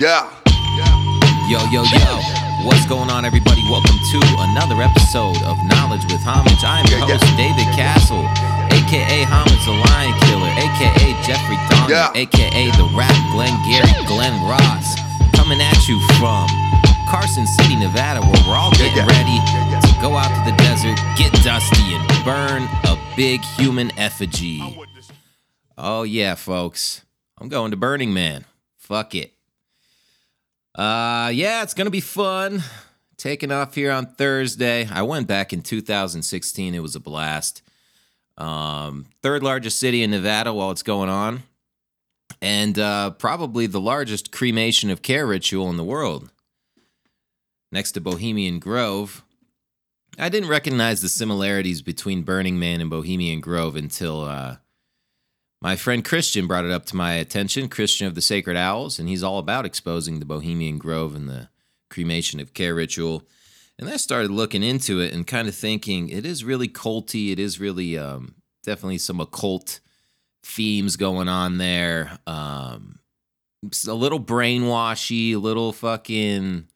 Yeah. Yo, yo, yo. What's going on, everybody? Welcome to another episode of Knowledge with Homage. I'm your Yeah, yeah. host, David Castle, aka Homage the Lion Killer, aka Jeffrey Yeah. aka the rap Glenn Gary Glenn Ross. Coming at you from Carson City, Nevada, where we're all getting ready to go out to the desert, get dusty, and burn a big human effigy. Oh, yeah, folks. I'm going to Burning Man. Fuck it. Uh, yeah, it's gonna be fun. Taking off here on Thursday. I went back in 2016. It was a blast. Um, third largest city in Nevada while it's going on, and uh, probably the largest cremation of care ritual in the world. Next to Bohemian Grove. I didn't recognize the similarities between Burning Man and Bohemian Grove until uh, my friend Christian brought it up to my attention, Christian of the Sacred Owls, and he's all about exposing the Bohemian Grove and the cremation of care ritual. And I started looking into it and kind of thinking it is really culty. It is really um, definitely some occult themes going on there. Um, a little brainwashy, a little fucking.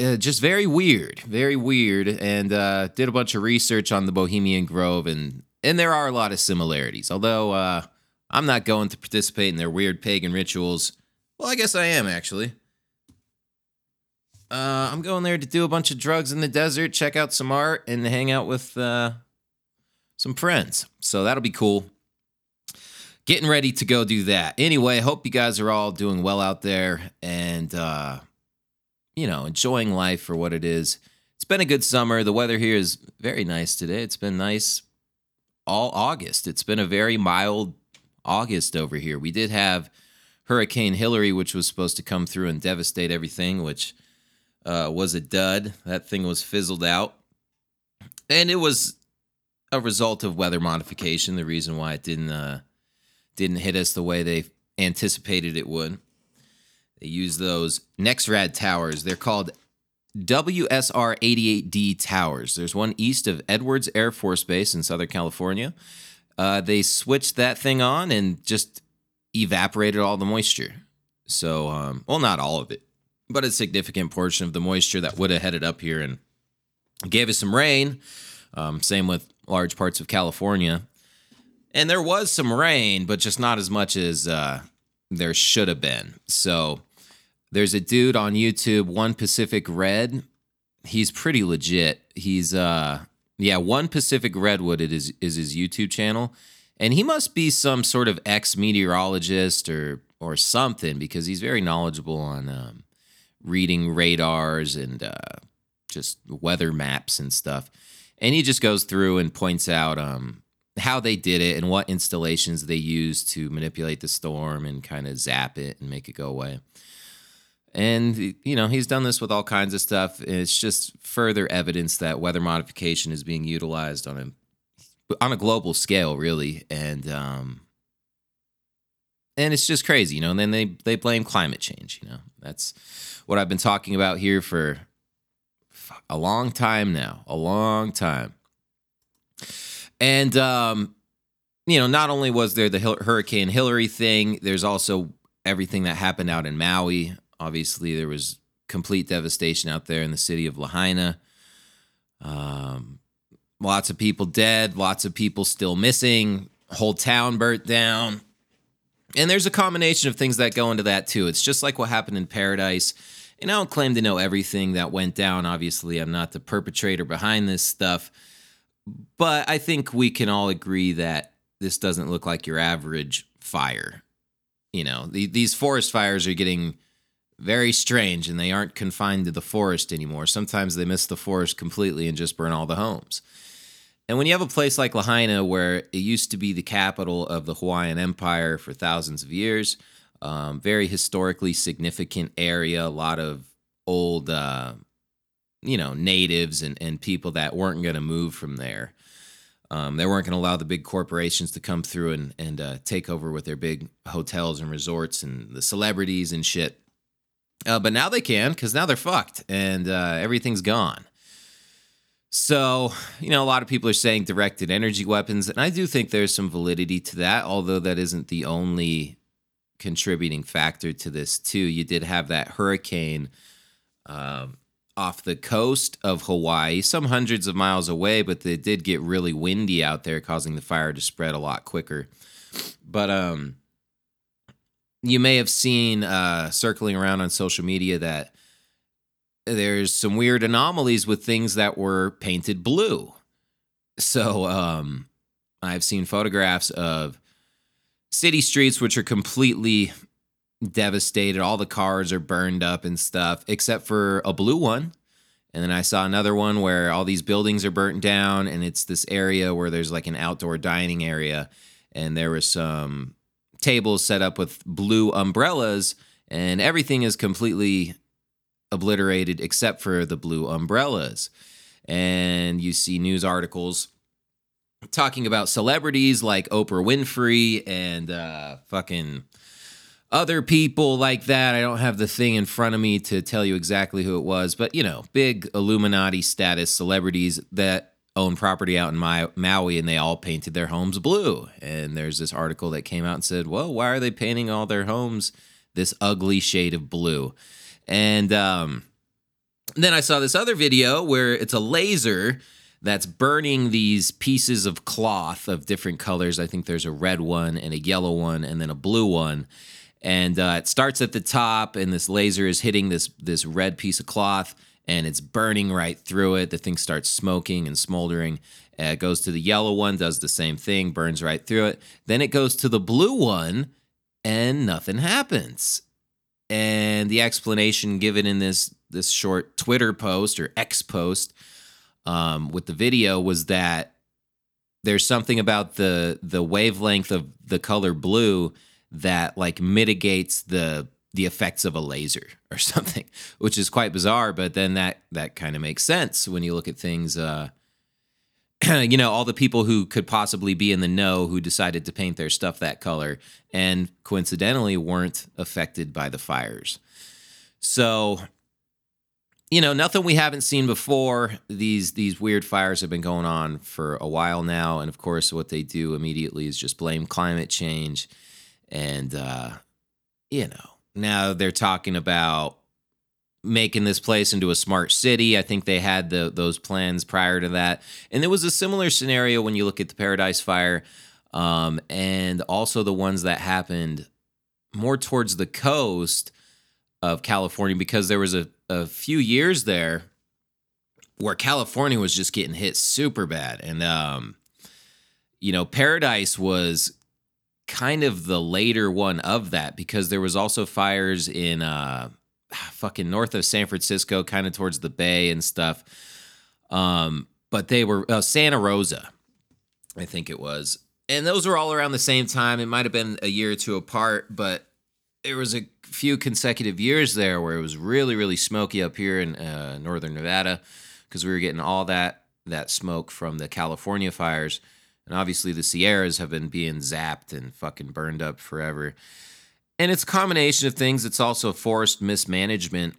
Uh, just very weird, very weird, and uh, did a bunch of research on the Bohemian Grove, and and there are a lot of similarities. Although uh, I'm not going to participate in their weird pagan rituals. Well, I guess I am actually. Uh, I'm going there to do a bunch of drugs in the desert, check out some art, and hang out with uh, some friends. So that'll be cool. Getting ready to go do that. Anyway, hope you guys are all doing well out there and, uh, you know, enjoying life for what it is. It's been a good summer. The weather here is very nice today. It's been nice all August. It's been a very mild August over here. We did have Hurricane Hillary, which was supposed to come through and devastate everything, which uh, was a dud. That thing was fizzled out. And it was a result of weather modification, the reason why it didn't uh, didn't hit us the way they anticipated it would. They used those Nexrad towers. They're called WSR 88D towers. There's one east of Edwards Air Force Base in Southern California. Uh, they switched that thing on and just evaporated all the moisture. So, um, well, not all of it, but a significant portion of the moisture that would have headed up here and gave us some rain. Um, same with large parts of California. And there was some rain, but just not as much as uh, there should have been. So, there's a dude on YouTube, One Pacific Red. He's pretty legit. He's uh yeah, One Pacific Redwood it is is his YouTube channel. And he must be some sort of ex meteorologist or or something because he's very knowledgeable on um, reading radars and uh, just weather maps and stuff. And he just goes through and points out um, how they did it and what installations they used to manipulate the storm and kind of zap it and make it go away. And, you know, he's done this with all kinds of stuff. It's just further evidence that weather modification is being utilized on a on a global scale, really. And um and it's just crazy, you know, and then they they blame climate change, you know. That's what I've been talking about here for a long time now. A long time. And um you know, not only was there the Hurricane Hillary thing, there's also everything that happened out in Maui. Obviously, there was complete devastation out there in the city of Lahaina. Um, lots of people dead, lots of people still missing, whole town burnt down. And there's a combination of things that go into that too. It's just like what happened in Paradise. And I don't claim to know everything that went down. Obviously, I'm not the perpetrator behind this stuff. But I think we can all agree that this doesn't look like your average fire. You know, the, these forest fires are getting very strange and they aren't confined to the forest anymore. Sometimes they miss the forest completely and just burn all the homes. And when you have a place like Lahaina, where it used to be the capital of the Hawaiian Empire for thousands of years, um, very historically significant area, a lot of old, uh, you know, natives and, and people that weren't going to move from there. Um, they weren't going to allow the big corporations to come through and, and uh, take over with their big hotels and resorts and the celebrities and shit. Uh, but now they can because now they're fucked and uh, everything's gone. So, you know, a lot of people are saying directed energy weapons, and I do think there's some validity to that, although that isn't the only contributing factor to this too. You did have that hurricane um, off the coast of Hawaii, some hundreds of miles away, but it did get really windy out there, causing the fire to spread a lot quicker. But um, you may have seen uh, circling around on social media that there's some weird anomalies with things that were painted blue. So um, I've seen photographs of city streets which are completely devastated. All the cars are burned up and stuff, except for a blue one. And then I saw another one where all these buildings are burnt down, and it's this area where there's like an outdoor dining area, and there was some tables set up with blue umbrellas, and everything is completely obliterated except for the blue umbrellas. And you see news articles talking about celebrities like Oprah Winfrey and uh, fucking other people like that. I don't have the thing in front of me to tell you exactly who it was, but you know, big Illuminati status celebrities that own property out in Maui and they all painted their homes blue. And there's this article that came out and said, well, why are they painting all their homes this ugly shade of blue? And um, then I saw this other video where it's a laser that's burning these pieces of cloth of different colors. I think there's a red one and a yellow one and then a blue one. And uh, it starts at the top, and this laser is hitting this this red piece of cloth, and it's burning right through it. The thing starts smoking and smoldering. Uh, it goes to the yellow one, does the same thing, burns right through it. Then it goes to the blue one, and nothing happens. And the explanation given in this this short Twitter post or X post um, with the video was that there's something about the the wavelength of the color blue that like mitigates the the effects of a laser or something, which is quite bizarre. But then that that kind of makes sense when you look at things. Uh, you know, all the people who could possibly be in the know who decided to paint their stuff that color and coincidentally weren't affected by the fires. So you know, nothing we haven't seen before. These these weird fires have been going on for a while now, and of course, what they do immediately is just blame climate change, and uh, you know, now they're talking about making this place into a smart city. I think they had the those plans prior to that, and there was a similar scenario when you look at the Paradise Fire, um, and also the ones that happened more towards the coast of California because there was a, a few years there where California was just getting hit super bad. And, um, you know, Paradise was kind of the later one of that because there was also fires in uh, fucking north of San Francisco, kind of towards the bay and stuff. Um, but they were uh, Santa Rosa, I think it was. And those were all around the same time. It might have been a year or two apart, but there was a few consecutive years there where it was really really smoky up here in uh, northern Nevada because we were getting all that that smoke from the California fires and obviously the Sierras have been being zapped and fucking burned up forever. And it's a combination of things. It's also forest mismanagement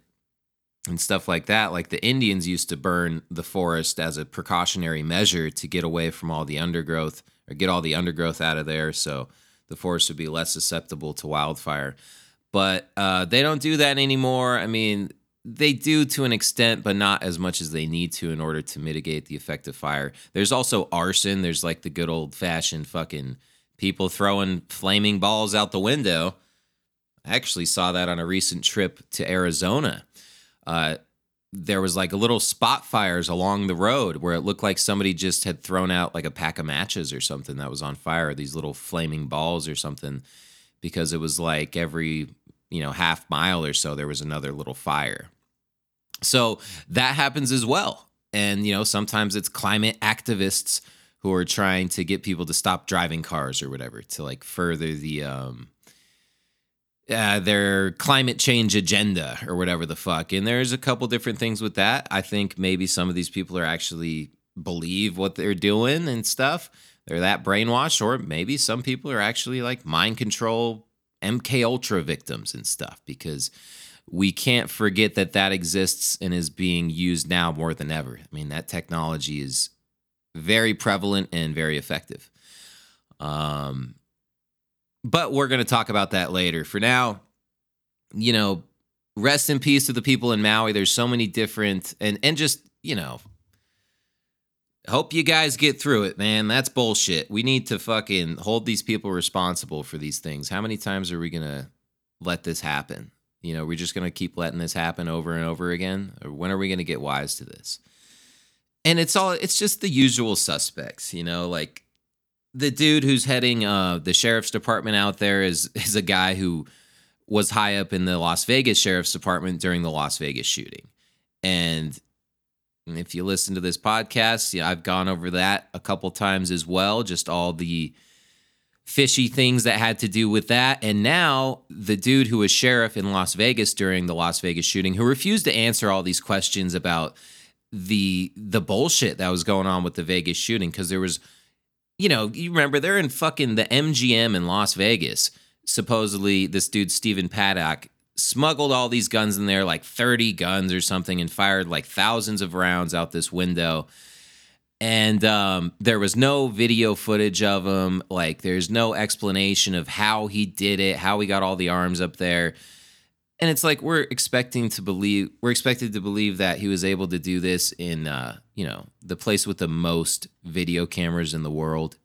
and stuff like that. Like the Indians used to burn the forest as a precautionary measure to get away from all the undergrowth or get all the undergrowth out of there. So the forest would be less susceptible to wildfire. But uh, they don't do that anymore. I mean, they do to an extent, but not as much as they need to in order to mitigate the effect of fire. There's also arson. There's like the good old fashioned fucking people throwing flaming balls out the window. I actually saw that on a recent trip to Arizona. Uh, there was like a little spot fires along the road where it looked like somebody just had thrown out like a pack of matches or something that was on fire, these little flaming balls or something, because it was like every, you know, half mile or so there was another little fire. So that happens as well. And, you know, sometimes it's climate activists who are trying to get people to stop driving cars or whatever to like further the, um, uh, their climate change agenda or whatever the fuck. And there's a couple different things with that. I think maybe some of these people are actually believe what they're doing and stuff. They're that brainwashed, or maybe some people are actually like mind control MK Ultra victims and stuff because we can't forget that that exists and is being used now more than ever. I mean, that technology is very prevalent and very effective. Um, but we're going to talk about that later. For now, you know, rest in peace to the people in Maui. There's so many different and and just, you know, hope you guys get through it, man. That's bullshit. We need to fucking hold these people responsible for these things. How many times are we going to let this happen? You know, we're just going to keep letting this happen over and over again? Or when are we going to get wise to this? And it's all it's just the usual suspects, you know, like the dude who's heading uh the sheriff's department out there is is a guy who was high up in the Las Vegas sheriff's department during the Las Vegas shooting. And if you listen to this podcast, yeah, I've gone over that a couple times as well, just all the fishy things that had to do with that. And now the dude who was sheriff in Las Vegas during the Las Vegas shooting, who refused to answer all these questions about the the bullshit that was going on with the Vegas shooting, because there was, you know, you remember they're in fucking the MGM in Las Vegas. Supposedly, this dude Stephen Paddock smuggled all these guns in there, like 30 guns or something, and fired like thousands of rounds out this window and um, there was no video footage of him. Like, there's no explanation of how he did it, how he got all the arms up there. And it's like we're expecting to believe we're expected to believe that he was able to do this in uh, you know the place with the most video cameras in the world.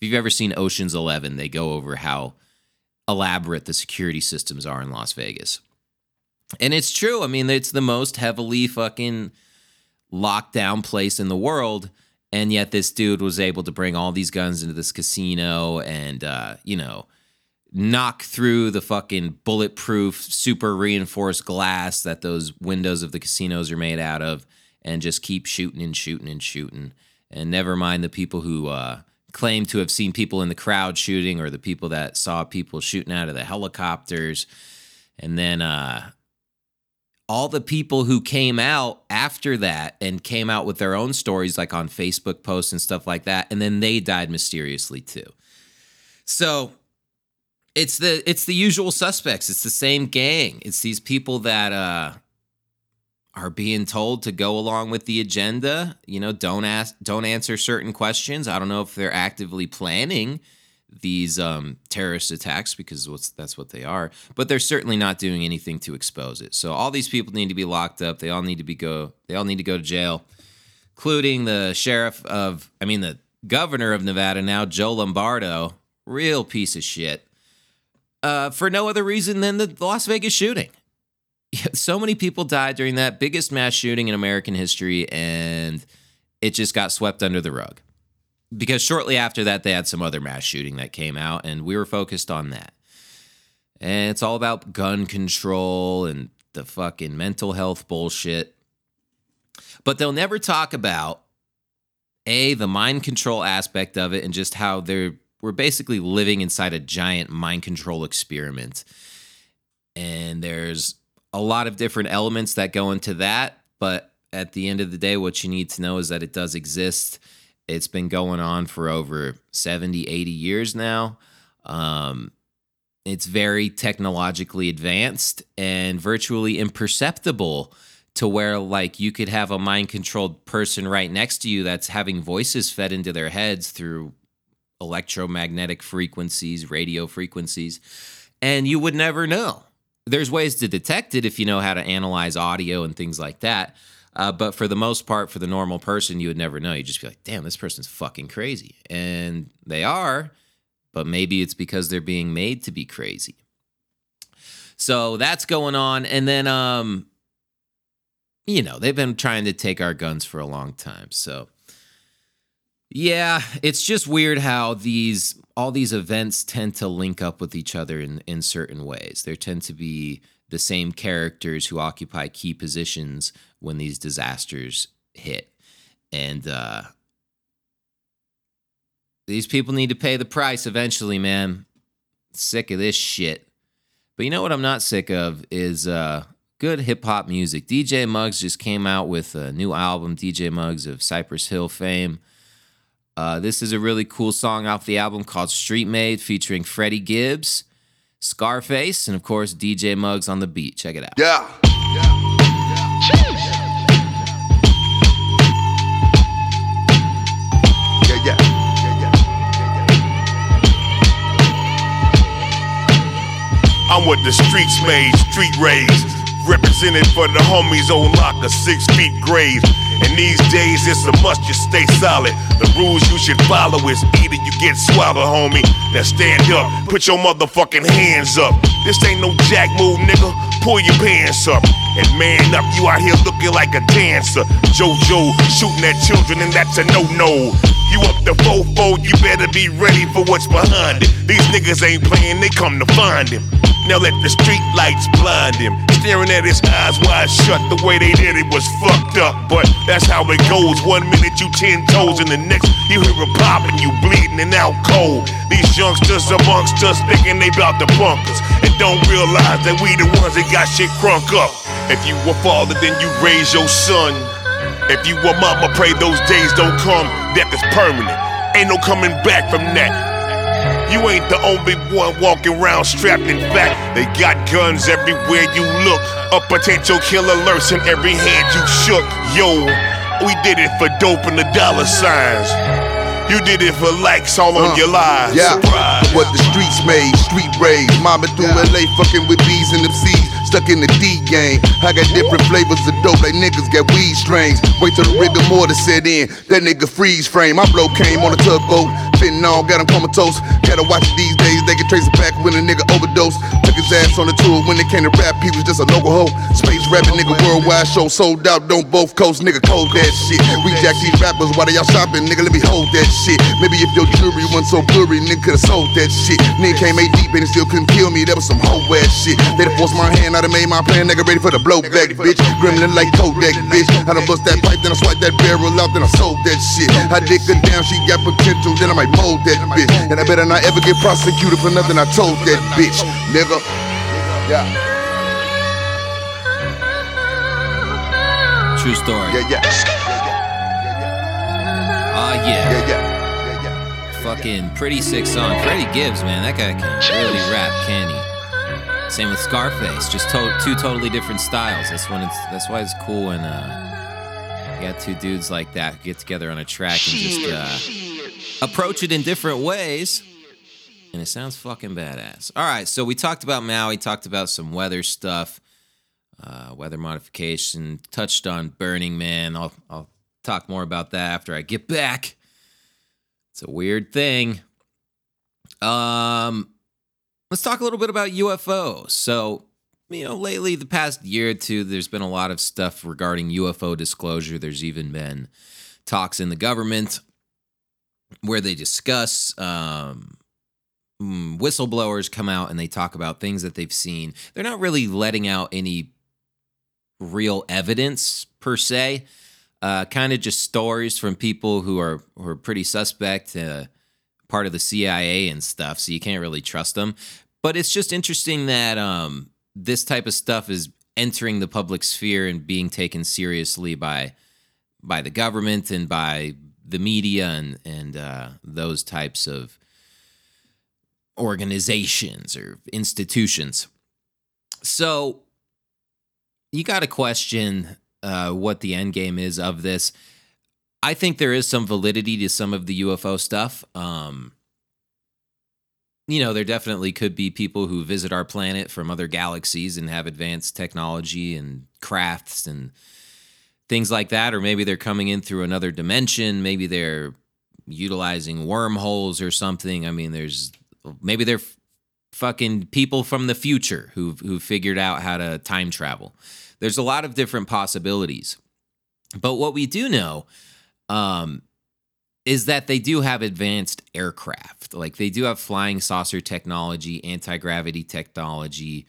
If you've ever seen Ocean's Eleven, they go over how elaborate the security systems are in Las Vegas, and it's true. I mean, it's the most heavily fucking locked down place in the world and yet this dude was able to bring all these guns into this casino and uh, you know knock through the fucking bulletproof super reinforced glass that those windows of the casinos are made out of and just keep shooting and shooting and shooting. And never mind the people who uh, claim to have seen people in the crowd shooting or the people that saw people shooting out of the helicopters. And then uh, all the people who came out after that and came out with their own stories, like on Facebook posts and stuff like that, and then they died mysteriously too. So it's the it's the usual suspects. It's the same gang. It's these people that uh, are being told to go along with the agenda. You know, don't ask, don't answer certain questions. I don't know if they're actively planning these um, terrorist attacks because that's what they are. But they're certainly not doing anything to expose it. So all these people need to be locked up. They all need to be go. They all need to go to jail, including the sheriff of. I mean the governor of Nevada now, Joe Lombardo, real piece of shit. Uh, for no other reason than the Las Vegas shooting. So many people died during that biggest mass shooting in American history, and it just got swept under the rug because shortly after that they had some other mass shooting that came out and we were focused on that. And it's all about gun control and the fucking mental health bullshit. But they'll never talk about a the mind control aspect of it and just how they're we're basically living inside a giant mind control experiment. And there's a lot of different elements that go into that but at the end of the day what you need to know is that it does exist it's been going on for over 70, 80 years now. Um, it's very technologically advanced and virtually imperceptible to where like you could have a mind controlled person right next to you that's having voices fed into their heads through electromagnetic frequencies, radio frequencies, and you would never know. There's ways to detect it if you know how to analyze audio and things like that. Uh, but for the most part, for the normal person, you would never know. You'd just be like, damn, this person's fucking crazy. And they are, but maybe it's because they're being made to be crazy. So that's going on. And then, um, you know, they've been trying to take our guns for a long time. So, yeah, it's just weird how these all these events tend to link up with each other in in certain ways. There tend to be the same characters who occupy key positions when these disasters hit. And uh, these people need to pay the price eventually, man. Sick of this shit. But you know what I'm not sick of is uh, good hip hop music. DJ Muggs just came out with a new album, DJ Muggs of Cypress Hill fame. Uh, this is a really cool song off the album called Street Made featuring Freddie Gibbs. Scarface, and of course, DJ Muggs on the beat. Check it out. Yeah. yeah. I'm what the streets made, street raised. Represented for the homies on lock a six feet grave. And these days it's a must you stay solid. The rules you should follow is either you get swallowed, homie. Now stand up, put your motherfucking hands up. This ain't no jack move, nigga. Pull your pants up and man up. You out here looking like a dancer. JoJo shooting at children and that's a no-no. You up the fofo, you better be ready for what's behind it. These niggas ain't playing, they come to find him. Now let the street lights blind him. Staring at his eyes wide shut, the way they did it was fucked up. But that's how it goes. One minute you ten toes, and the next you hear a pop and you bleeding and out cold. These youngsters amongst us thinking they bout the bunkers and don't realize that we the ones that got shit crunk up. If you a father, then you raise your son. If you a mama, pray those days don't come. Death is permanent. Ain't no coming back from that. You ain't the only one walking around strapped. In fact, they got guns everywhere you look. A potential killer lurks in every hand you shook. Yo, we did it for dope and the dollar signs. You did it for likes all on Uh, your lives. Yeah, Surprise. what the streets made, street raised. Mama through LA fucking with B's and them C's, stuck in the D game. I got different flavors of dope, like niggas got weed strains. Wait till the rigor mortis set in, that nigga freeze frame. My blow came on a tugboat, fitting on, got him comatose. Gotta watch it these days, they can trace it back when a nigga overdose. Took his ass on the tour when it came to rap, he was just a local hoe. Space rapping nigga, worldwide show sold out, don't both coast, nigga cold that shit. We jack these rappers while they y'all shopping, nigga, let me hold that shit. Maybe if your jewelry wasn't so blurry, nigga could've sold that shit. Nigga came eight deep and it still couldn't kill me, that was some hoe ass shit. They'd have forced my hand, I'd have made my plan, nigga ready for the blowback, bitch. Gremlin like Kodak, bitch. I done bust that pipe, then I swipe that barrel out, then I sold that shit. I dick her down, she got potential, then I might mold that bitch. And I better not ever get prosecuted for nothing I told that bitch, nigga. Yeah, True story. yeah, yeah. Ah, yeah. Yeah, yeah. Yeah, yeah. Fucking pretty sick song. Freddie Gibbs, man, that guy can really rap, can he? Same with Scarface, just to- two totally different styles. That's when it's that's why it's cool when uh, you got two dudes like that who get together on a track and just uh, approach it in different ways. And it sounds fucking badass. All right, so we talked about Maui, talked about some weather stuff, uh, weather modification, touched on Burning Man. I'll I'll talk more about that after I get back. It's a weird thing. Um, let's talk a little bit about UFOs. So, you know, lately, the past year or two, there's been a lot of stuff regarding UFO disclosure. There's even been talks in the government where they discuss um, mm, whistleblowers come out and they talk about things that they've seen. They're not really letting out any real evidence per se uh, kind of just stories from people who are who are pretty suspect, uh, part of the CIA and stuff. So you can't really trust them. But it's just interesting that um, this type of stuff is entering the public sphere and being taken seriously by by the government and by the media and and uh, those types of organizations or institutions. So you got to question uh, what the end game is of this. I think there is some validity to some of the UFO stuff. Um, you know, there definitely could be people who visit our planet from other galaxies and have advanced technology and crafts and things like that. Or maybe they're coming in through another dimension. Maybe they're utilizing wormholes or something. I mean, there's maybe they're fucking people from the future who've who figured out how to time travel. There's a lot of different possibilities. But what we do know um, is that they do have advanced aircraft. Like they do have flying saucer technology, anti gravity technology,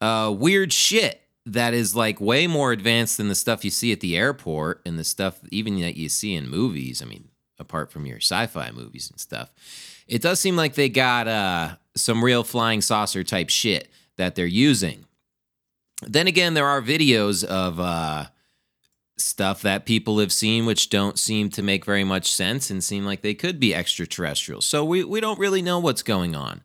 uh, weird shit that is like way more advanced than the stuff you see at the airport and the stuff even that you see in movies. I mean, apart from your sci fi movies and stuff. It does seem like they got uh, some real flying saucer type shit that they're using. Then again, there are videos of uh, stuff that people have seen which don't seem to make very much sense and seem like they could be extraterrestrial. So we, we don't really know what's going on.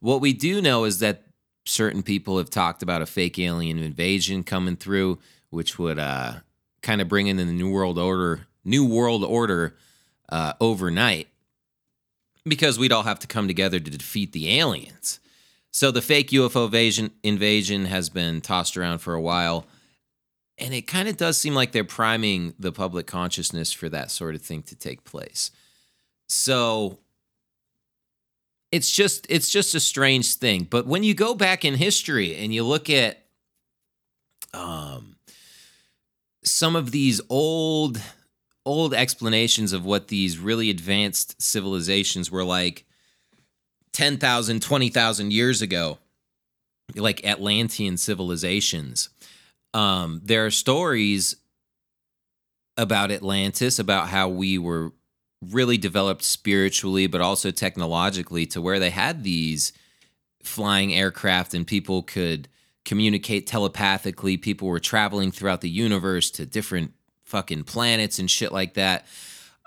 What we do know is that certain people have talked about a fake alien invasion coming through, which would uh, kind of bring in the new world order, new world order uh, overnight, because we'd all have to come together to defeat the aliens. So the fake UFO invasion invasion has been tossed around for a while, and it kind of does seem like they're priming the public consciousness for that sort of thing to take place. So it's just it's just a strange thing. But when you go back in history and you look at um some of these old old explanations of what these really advanced civilizations were like 10,000 20,000 years ago like Atlantean civilizations um there are stories about Atlantis about how we were really developed spiritually but also technologically to where they had these flying aircraft and people could communicate telepathically. People were traveling throughout the universe to different fucking planets and shit like that.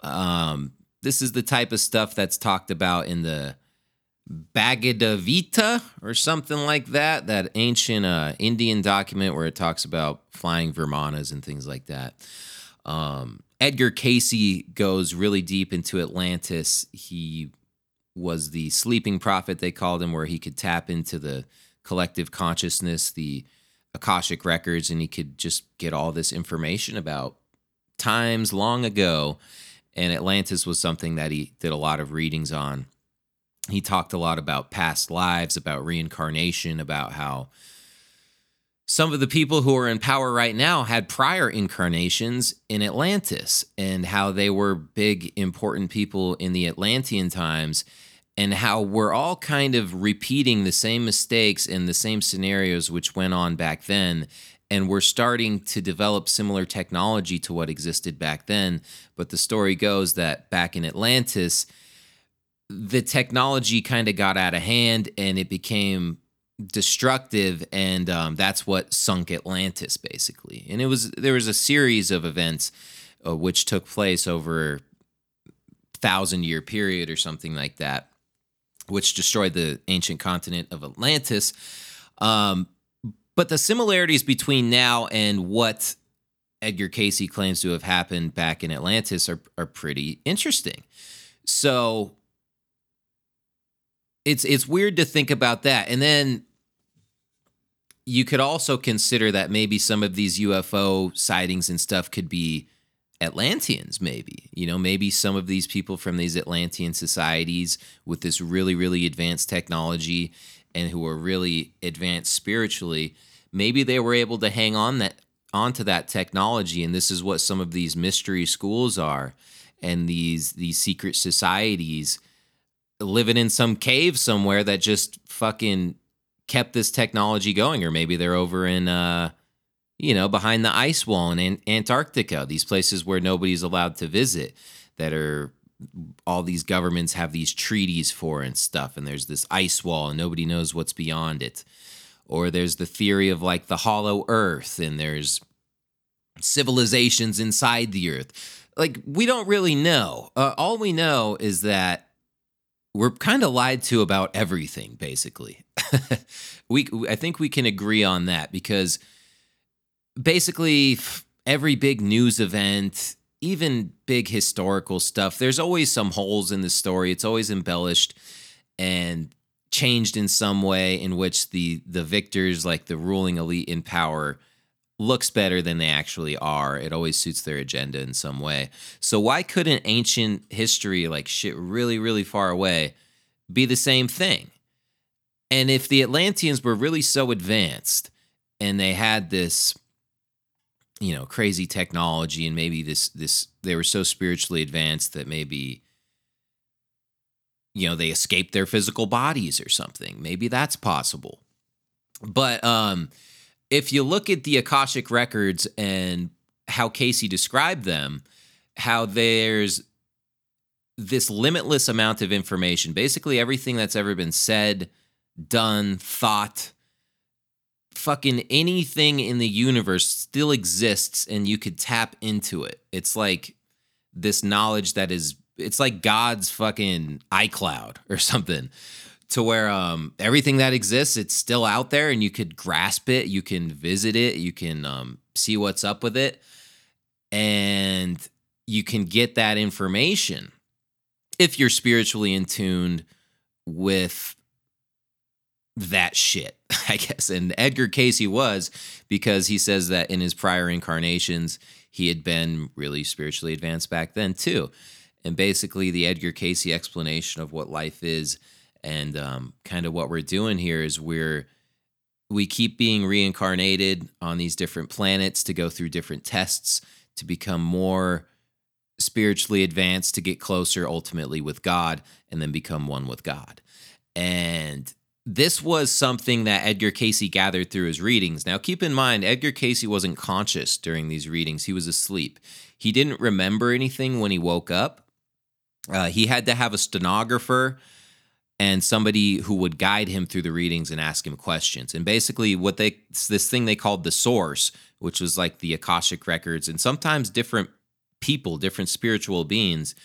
Um this is the type of stuff that's talked about in the Bhagavad or something like that, that ancient uh, Indian document where it talks about flying Vimanas and things like that. Um, Edgar Cayce goes really deep into Atlantis. He was the sleeping prophet, they called him, where he could tap into the collective consciousness, the Akashic records, and he could just get all this information about times long ago. And Atlantis was something that he did a lot of readings on. He talked a lot about past lives, about reincarnation, about how some of the people who are in power right now had prior incarnations in Atlantis and how they were big, important people in the Atlantean times, and how we're all kind of repeating the same mistakes and the same scenarios which went on back then. And we're starting to develop similar technology to what existed back then. But the story goes that back in Atlantis, the technology kind of got out of hand and it became destructive and um, that's what sunk atlantis basically. And it was there was a series of events uh, which took place over thousand year period or something like that which destroyed the ancient continent of atlantis. Um, but the similarities between now and what edgar cayce claims to have happened back in atlantis are, are pretty interesting. So it's it's weird to think about that and then you could also consider that maybe some of these UFO sightings and stuff could be Atlanteans, maybe. You know, maybe some of these people from these Atlantean societies with this really, really advanced technology and who are really advanced spiritually, maybe they were able to hang on that onto that technology. And this is what some of these mystery schools are and these these secret societies living in some cave somewhere that just fucking kept this technology going, or maybe they're over in, uh, you know, behind the ice wall in Antarctica, these places where nobody's allowed to visit, that are all these governments have these treaties for and stuff, and there's this ice wall and nobody knows what's beyond it. Or there's the theory of like the hollow earth, and there's civilizations inside the earth. Like, we don't really know. Uh, all we know is that we're kind of lied to about everything basically. We i think we can agree on that because basically every big news event even big historical stuff there's always some holes in the story. It's always embellished and changed in some way in which the the victors like the ruling elite in power looks better than they actually are. It always suits their agenda in some way. So why couldn't ancient history, like shit really, really far away, be the same thing? And if the Atlanteans were really so advanced and they had this, you know, crazy technology and maybe this this they were so spiritually advanced that maybe you know they escaped their physical bodies or something. Maybe that's possible. But um if you look at the Akashic records and how Cayce described them, how there's this limitless amount of information, basically everything that's ever been said, done, thought, fucking anything in the universe still exists and you could tap into it. It's like this knowledge that is it's like God's fucking iCloud or something to where um, everything that exists it's still out there and you could grasp it you can visit it you can um, see what's up with it and you can get that information if you're spiritually in tune with that shit, I guess. And Edgar Cayce was because he says that in his prior incarnations, he had been really spiritually advanced back then, too. And basically, the Edgar Cayce explanation of what life is and um, kind of what we're doing here is we're we keep being reincarnated on these different planets to go through different tests to become more spiritually advanced to get closer ultimately with God and then become one with God. And this was something that Edgar Cayce gathered through his readings. Now, keep in mind, Edgar Cayce wasn't conscious during these readings, he was asleep. He didn't remember anything when he woke up. Uh, he had to have a stenographer and somebody who would guide him through the readings and ask him questions. And basically, what they this thing they called the source, which was like the Akashic records, and sometimes different people, different spiritual beings,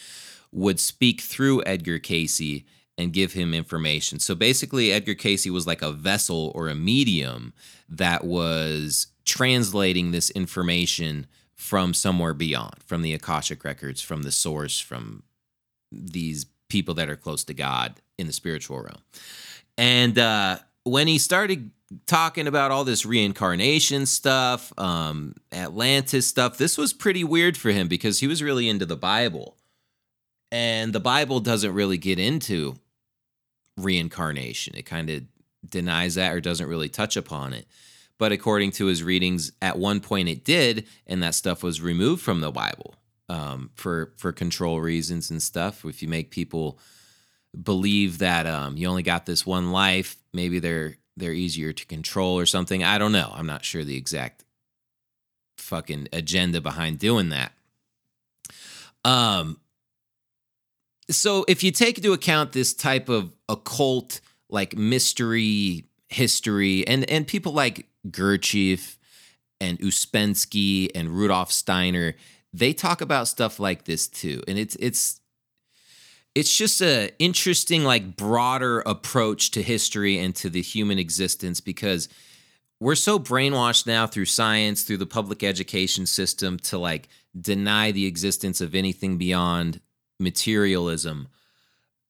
would speak through Edgar Cayce and give him information. So basically, Edgar Cayce was like a vessel or a medium that was translating this information from somewhere beyond, from the Akashic records, from the source, from these people that are close to God in the spiritual realm. And uh, when he started talking about all this reincarnation stuff, um, Atlantis stuff, this was pretty weird for him because he was really into the Bible. And the Bible doesn't really get into reincarnation. It kind of denies that or doesn't really touch upon it. But according to his readings, at one point it did, and that stuff was removed from the Bible um, for for control reasons and stuff. If you make people believe that um, you only got this one life, maybe they're they're easier to control or something. I don't know. I'm not sure the exact fucking agenda behind doing that. Um. So if you take into account this type of occult like mystery history and and people like Gurdjieff and Ouspensky and Rudolf Steiner they talk about stuff like this too and it's it's it's just a interesting like broader approach to history and to the human existence because we're so brainwashed now through science through the public education system to like deny the existence of anything beyond materialism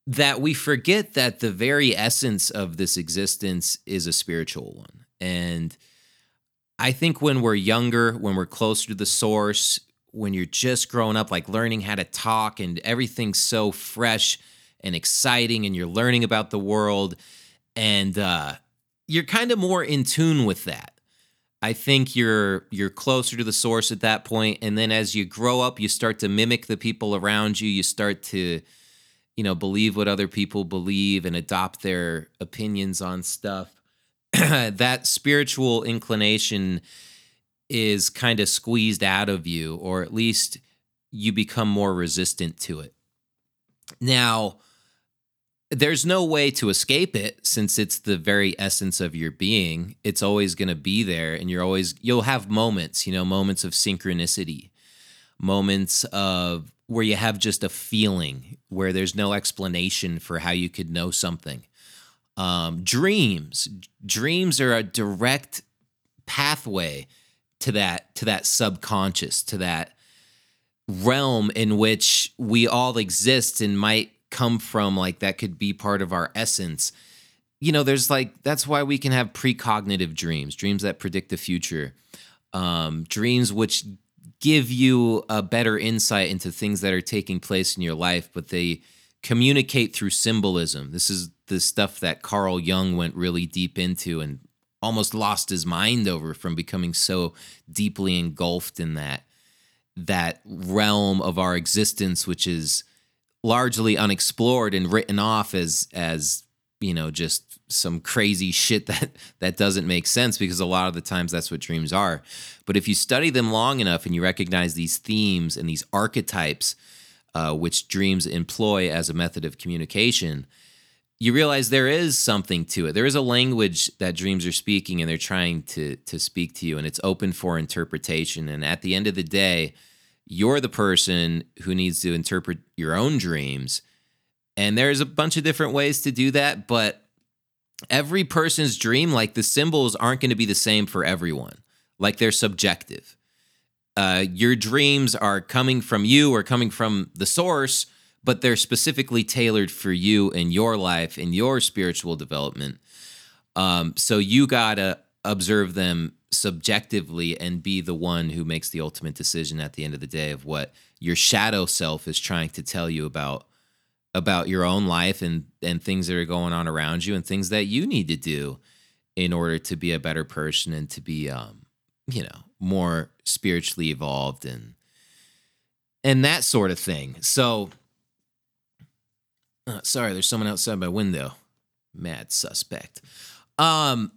that we forget that the very essence of this existence is a spiritual one. And i think when we're younger when we're closer to the source when you're just growing up, like learning how to talk and everything's so fresh and exciting, and you're learning about the world, and uh, you're kind of more in tune with that. I think you're you're closer to the source at that point, and then as you grow up, you start to mimic the people around you. You start to, you know, believe what other people believe and adopt their opinions on stuff. that spiritual inclination is kind of squeezed out of you, or at least you become more resistant to it. Now, there's no way to escape it since it's the very essence of your being. It's always going to be there, and you're always, you'll have moments, you know, moments of synchronicity, moments of where you have just a feeling, where there's no explanation for how you could know something. Um, dreams, dreams are a direct pathway to that to that subconscious to that realm in which we all exist and might come from like that could be part of our essence. You know there's like that's why we can have precognitive dreams dreams that predict the future um, dreams which give you a better insight into things that are taking place in your life but they communicate through symbolism. This is the stuff that carl jung went really deep into and almost lost his mind over from becoming so deeply engulfed in that that realm of our existence which is largely unexplored and written off as as you know just some crazy shit that that doesn't make sense because a lot of the times that's what dreams are. But if you study them long enough and you recognize these themes and these archetypes uh, which dreams employ as a method of communication you realize there is something to it. There is a language that dreams are speaking and they're trying to to speak to you and it's open for interpretation and at the end of the day, you're the person who needs to interpret your own dreams. And there's a bunch of different ways to do that, but every person's dream like the symbols aren't going to be the same for everyone. Like they're subjective. Uh, your dreams are coming from you or coming from the source but they're specifically tailored for you and your life and your spiritual development. Um, so you gotta observe them subjectively and be the one who makes the ultimate decision at the end of the day of what your shadow self is trying to tell you about about your own life and and things that are going on around you and things that you need to do in order to be a better person and to be um you know more spiritually evolved and and that sort of thing so uh, sorry there's someone outside my window. Mad suspect. Um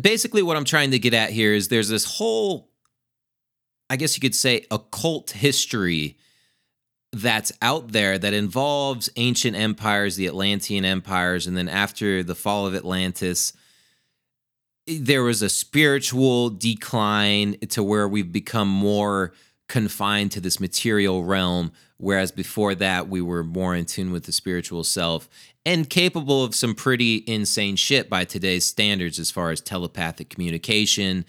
basically what i'm trying to get at here is there's this whole i guess you could say occult history that's out there that involves ancient empires the atlantean empires and then after the fall of atlantis there was a spiritual decline to where we've become more confined to this material realm whereas before that we were more in tune with the spiritual self and capable of some pretty insane shit by today's standards as far as telepathic communication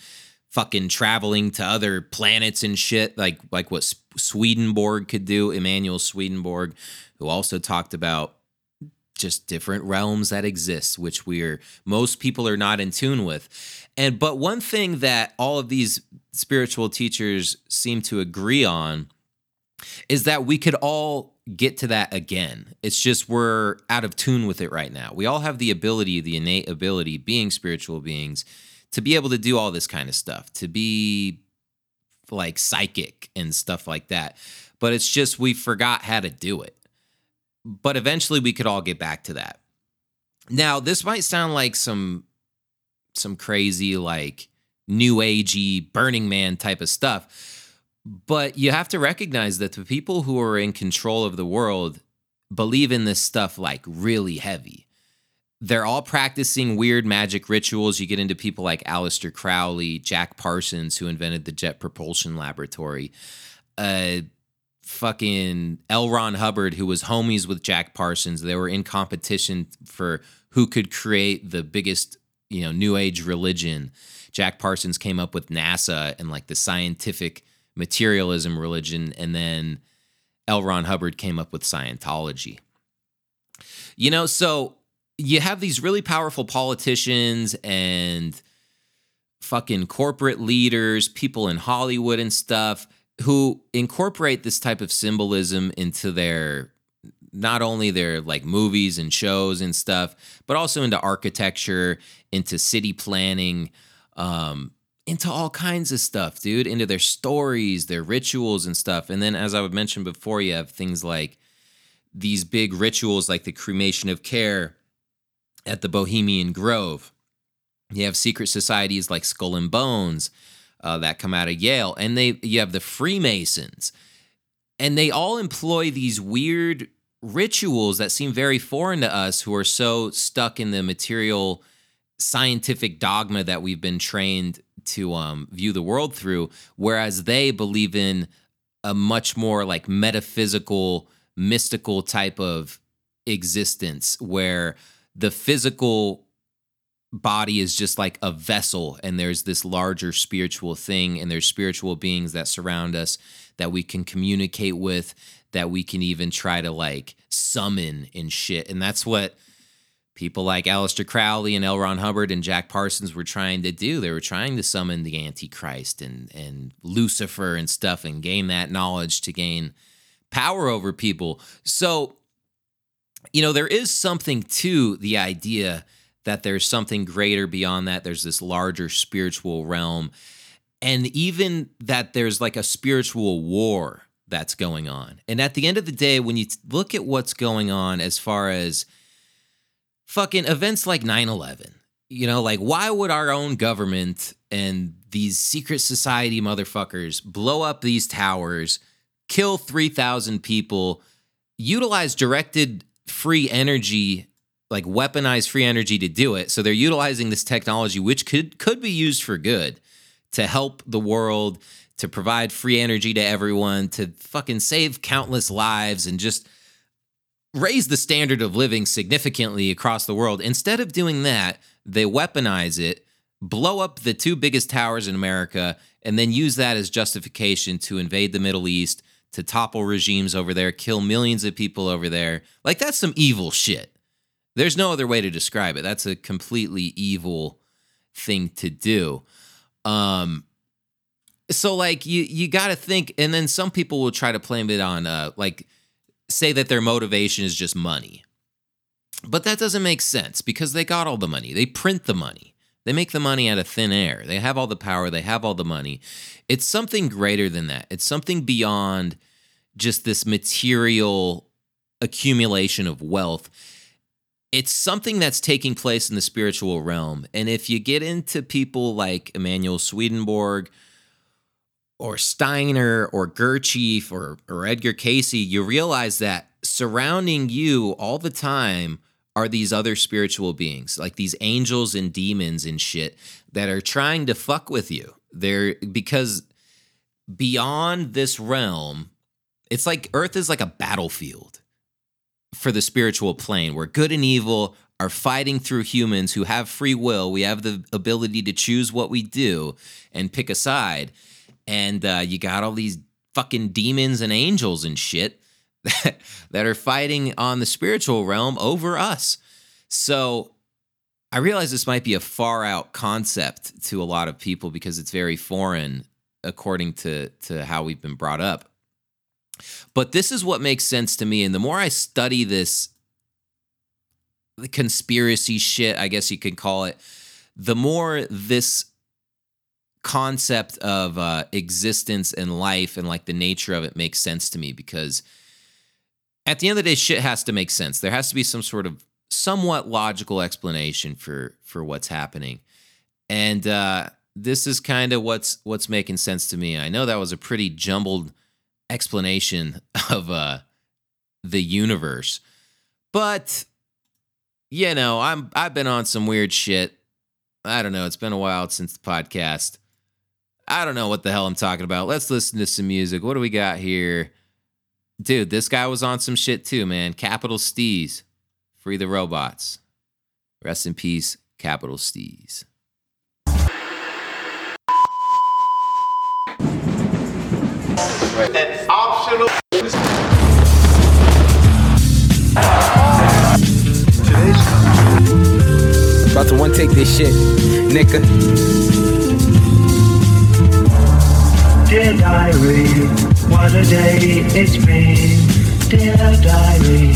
fucking traveling to other planets and shit like like what Swedenborg could do Emanuel Swedenborg who also talked about just different realms that exist which we're most people are not in tune with and but one thing that all of these spiritual teachers seem to agree on is that we could all get to that again. It's just we're out of tune with it right now. We all have the ability the innate ability being spiritual beings to be able to do all this kind of stuff to be like psychic and stuff like that. But it's just we forgot how to do it. But eventually we could all get back to that. Now, this might sound like some some crazy like new agey Burning Man type of stuff, but you have to recognize that the people who are in control of the world believe in this stuff like really heavy. They're all practicing weird magic rituals. You get into people like Aleister Crowley, Jack Parsons, who invented the Jet Propulsion Laboratory. Uh, fucking L. Ron Hubbard, who was homies with Jack Parsons. They were in competition for who could create the biggest, you know, new age religion. Jack Parsons came up with NASA and like the scientific materialism religion, and then L. Ron Hubbard came up with Scientology. You know, so you have these really powerful politicians and fucking corporate leaders, people in Hollywood and stuff who incorporate this type of symbolism into their not only their like movies and shows and stuff, but also into architecture, into city planning, um, into all kinds of stuff, dude, into their stories, their rituals and stuff. And then, as I would mention before, you have things like these big rituals like the cremation of care at the Bohemian Grove. You have secret societies like Skull and Bones uh, that come out of Yale, and they you have the Freemasons, and they all employ these weird rituals that seem very foreign to us who are so stuck in the material scientific dogma that we've been trained to um, view the world through, whereas they believe in a much more like metaphysical, mystical type of existence where the physical body is just like a vessel and there's this larger spiritual thing and there's spiritual beings that surround us that we can communicate with that we can even try to like summon and shit and that's what people like Aleister Crowley and L. Ron Hubbard and Jack Parsons were trying to do they were trying to summon the antichrist and and Lucifer and stuff and gain that knowledge to gain power over people so you know there is something to the idea that there's something greater beyond that. There's this larger spiritual realm. And even that there's like a spiritual war that's going on. And at the end of the day, when you look at what's going on as far as fucking events like 9 11, you know, like why would our own government and these secret society motherfuckers blow up these towers, kill 3,000 people, utilize directed free energy like weaponize free energy to do it. So they're utilizing this technology, which could could be used for good, to help the world, to provide free energy to everyone, to fucking save countless lives, and just raise the standard of living significantly across the world. Instead of doing that, they weaponize it, blow up the two biggest towers in America, and then use that as justification to invade the Middle East, to topple regimes over there, kill millions of people over there. Like that's some evil shit There's no other way to describe it. That's a completely evil thing to do. Um so like you you got to think and then some people will try to blame it on uh like say that their motivation is just money. But that doesn't make sense because they got all the money. They print the money. They make the money out of thin air. They have all the power, they have all the money. It's something greater than that. It's something beyond just this material accumulation of wealth. It's something that's taking place in the spiritual realm. And if you get into people like Emanuel Swedenborg or Steiner or Gurdjieff or, or Edgar Cayce, you realize that surrounding you all the time are these other spiritual beings, like these angels and demons and shit that are trying to fuck with you. They're because beyond this realm, it's like Earth is like a battlefield for the spiritual plane where good and evil are fighting through humans who have free will. We have the ability to choose what we do and pick a side. And uh, you got all these fucking demons and angels and shit that that are fighting on the spiritual realm over us. So I realize this might be a far out concept to a lot of people because it's very foreign according to to how we've been brought up. But this is what makes sense to me. And the more I study this conspiracy shit, I guess you could call it, the more this concept of uh, existence and life and like the nature of it makes sense to me because at the end of the day, shit has to make sense. There has to be some sort of somewhat logical explanation for for what's happening, and uh, this is kind of what's what's making sense to me. I know that was a pretty jumbled explanation of uh the universe. But you know, I'm I've been on some weird shit. I don't know, it's been a while since the podcast. I don't know what the hell I'm talking about. Let's listen to some music. What do we got here? Dude, this guy was on some shit too, man. Capital Steez. Free the robots. Rest in peace, Capital Steez. An optional. About to one take this shit, nigga. Dear diary, what a day it's been. Dear diary,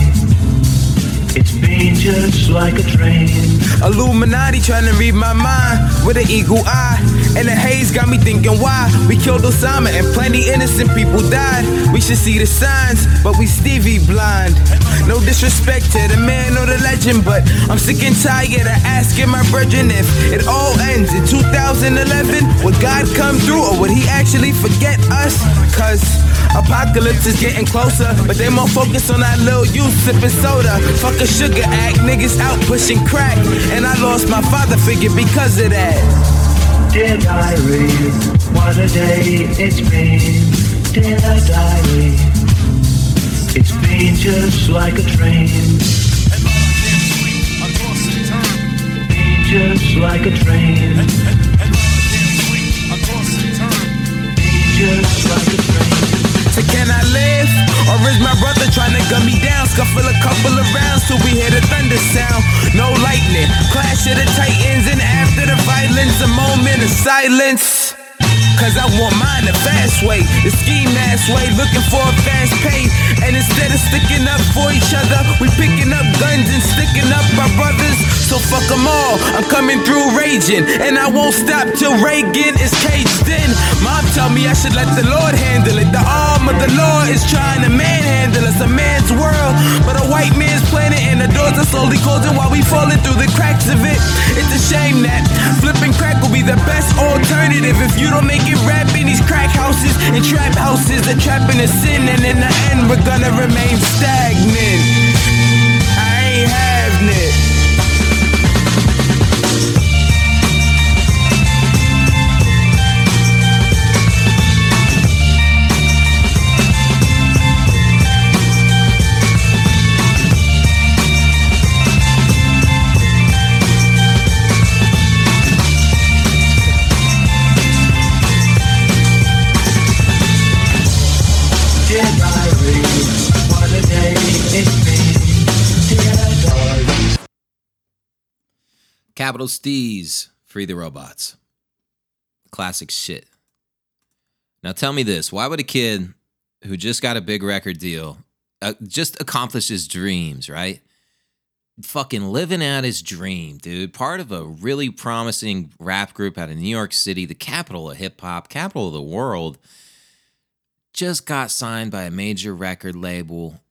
it's been just like a train. Illuminati trying to read my mind with an eagle eye. And the haze got me thinking why we killed Osama and plenty innocent people died. We should see the signs, but we Stevie blind. No disrespect to the man or the legend, but I'm sick and tired of asking my brethren if it all ends in 2011. Would God come through or would he actually forget us? Cause apocalypse is getting closer, but they more focused on that little youth sipping soda. A sugar act, niggas out pushing crack. And I lost my father figure because of that. Dear diary, what a day it's been. Dear diary, it's been just like a train. Been just like a train. Been just like a train. So can I live? Or is my brother trying to gun me down? Scuffle a couple of rounds till we hear the thunder sound. No lightning, clash of the titans, and after the violence, a moment of silence. Cause I want mine the fast way, the ski mask way, looking for a fast pay. And instead of sticking up for each other, we picking up guns and sticking up our brothers. So fuck them all, I'm coming through raging. And I won't stop till Reagan is caged in. Mom tell me I should let the Lord handle it. The arm of the Lord is trying to manhandle us, a man's world. But a white man's planet, and the doors are slowly closing while we falling through the cracks of it. It's a shame that flipping crack will be the best alternative if you don't make it rap in these crack houses and trap houses. The trapping is sin, and in the end, we're gonna remain stagnant. Capital Steez, Free the Robots. Classic shit. Now tell me this why would a kid who just got a big record deal uh, just accomplish his dreams, right? Fucking living out his dream, dude. Part of a really promising rap group out of New York City, the capital of hip hop, capital of the world, just got signed by a major record label.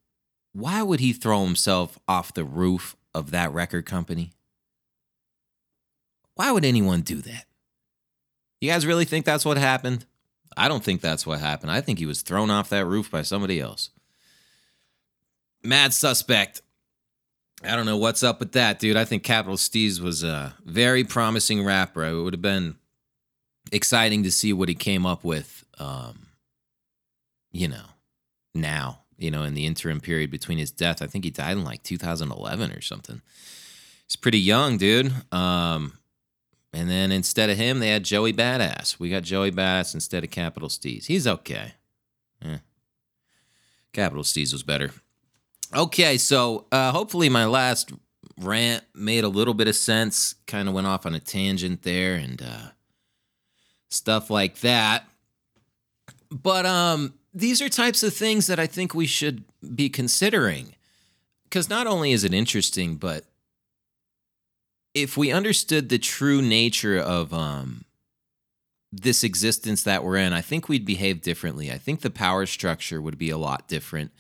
Why would he throw himself off the roof of that record company? Why would anyone do that? You guys really think that's what happened? I don't think that's what happened. I think he was thrown off that roof by somebody else. Mad suspect. I don't know what's up with that, dude. I think Capital Steez was a very promising rapper. It would have been exciting to see what he came up with, um, you know, now, you know, in the interim period between his death. I think he died in like 2011 or something. He's pretty young, dude. Um, and then instead of him, they had Joey Badass. We got Joey Badass instead of Capital Steez. He's okay. Eh. Capital Steez was better. Okay, so uh, hopefully my last rant made a little bit of sense. Kind of went off on a tangent there and uh, stuff like that. But um, these are types of things that I think we should be considering. Because not only is it interesting, but if we understood the true nature of um, this existence that we're in, I think we'd behave differently. I think the power structure would be a lot different.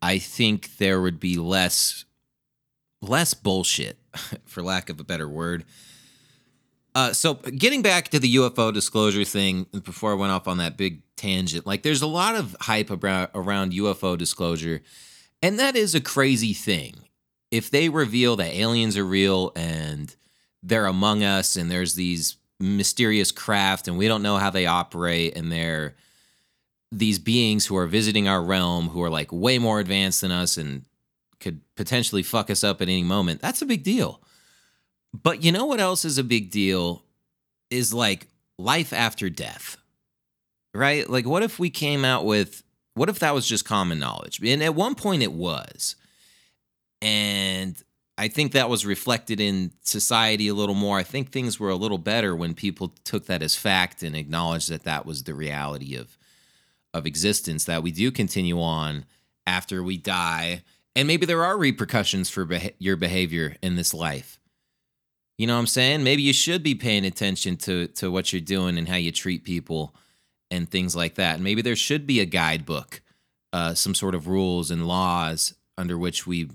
I think there would be less less bullshit, for lack of a better word. Uh, so getting back to the UFO disclosure thing before I went off on that big tangent, like there's a lot of hype around around UFO disclosure, and that is a crazy thing if they reveal that aliens are real and they're among us and there's these mysterious craft and we don't know how they operate and they're these beings who are visiting our realm who are like way more advanced than us and could potentially fuck us up at any moment that's a big deal. But you know what else is a big deal is like life after death right? Like what if we came out with what if that was just common knowledge? And at one point it was and I think that was reflected in society a little more. I think things were a little better when people took that as fact and acknowledged that that was the reality of of existence that we do continue on after we die and maybe there are repercussions for beh- your behavior in this life. You know what I'm saying? Maybe you should be paying attention to to what you're doing and how you treat people and things like that. And maybe there should be a guidebook, uh, some sort of rules and laws under which we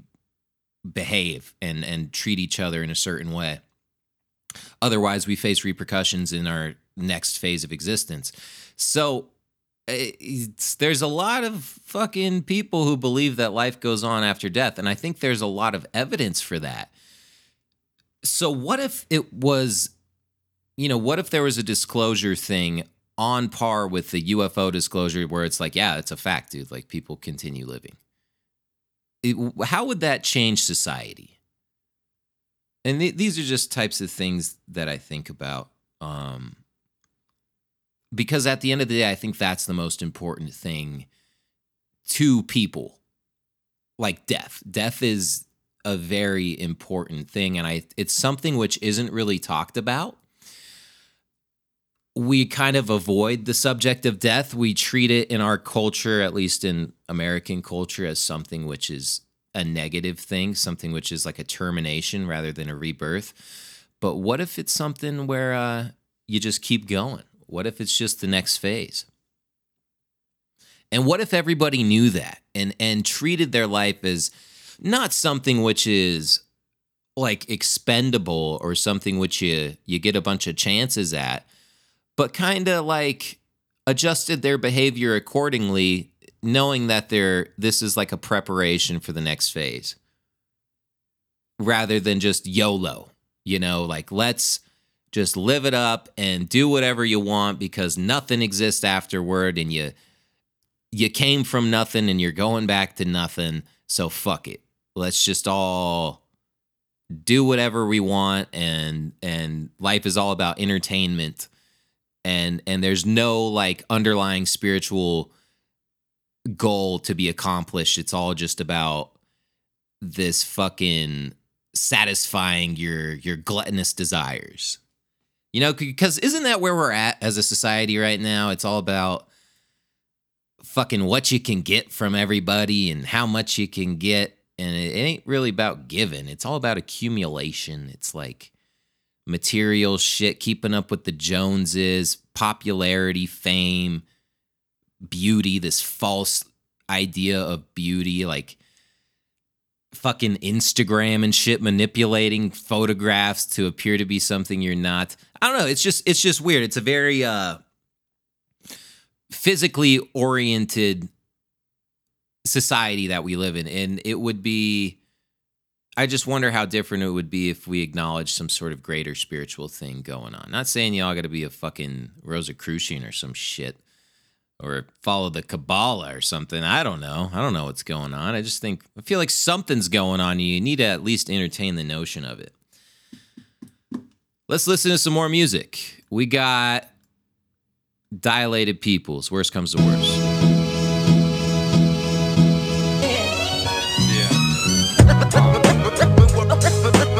behave and and treat each other in a certain way. Otherwise, we face repercussions in our next phase of existence. So there's a lot of fucking people who believe that life goes on after death, and I think there's a lot of evidence for that. So what if it was, you know, what if there was a disclosure thing on par with the UFO disclosure where it's like, yeah, it's a fact, dude. Like people continue living how would that change society? And th- these are just types of things that I think about. Um, because at the end of the day, I think that's the most important thing to people like death. Death is a very important thing. And I, it's something which isn't really talked about we kind of avoid the subject of death. We treat it in our culture, at least in American culture, as something which is a negative thing, something which is like a termination rather than a rebirth. But what if it's something where uh, you just keep going? What if it's just the next phase? And what if everybody knew that and and treated their life as not something which is like expendable or something which you you get a bunch of chances at, but kind of like adjusted their behavior accordingly knowing that they're this is like a preparation for the next phase rather than just YOLO, you know, like let's just live it up and do whatever you want because nothing exists afterward and you you came from nothing and you're going back to nothing, so fuck it. Let's just all do whatever we want and and life is all about entertainment and and there's no like underlying spiritual goal to be accomplished it's all just about this fucking satisfying your your gluttonous desires. You know, because isn't that where we're at as a society right now? It's all about fucking what you can get from everybody and how much you can get. And it ain't really about giving, it's all about accumulation. It's like material shit, keeping up with the Joneses, popularity, fame, beauty, this false idea of beauty. Like, fucking Instagram and shit manipulating photographs to appear to be something you're not. I don't know, it's just it's just weird. It's a very uh physically oriented society that we live in and it would be I just wonder how different it would be if we acknowledge some sort of greater spiritual thing going on. Not saying y'all got to be a fucking Rosicrucian or some shit or follow the Kabbalah or something. I don't know. I don't know what's going on. I just think I feel like something's going on. You need to at least entertain the notion of it. Let's listen to some more music. We got Dilated Peoples. Worst comes to worst.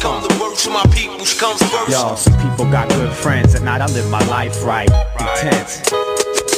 That's bad, bad. Yo, some people got good friends. At night I live my life right. Intense.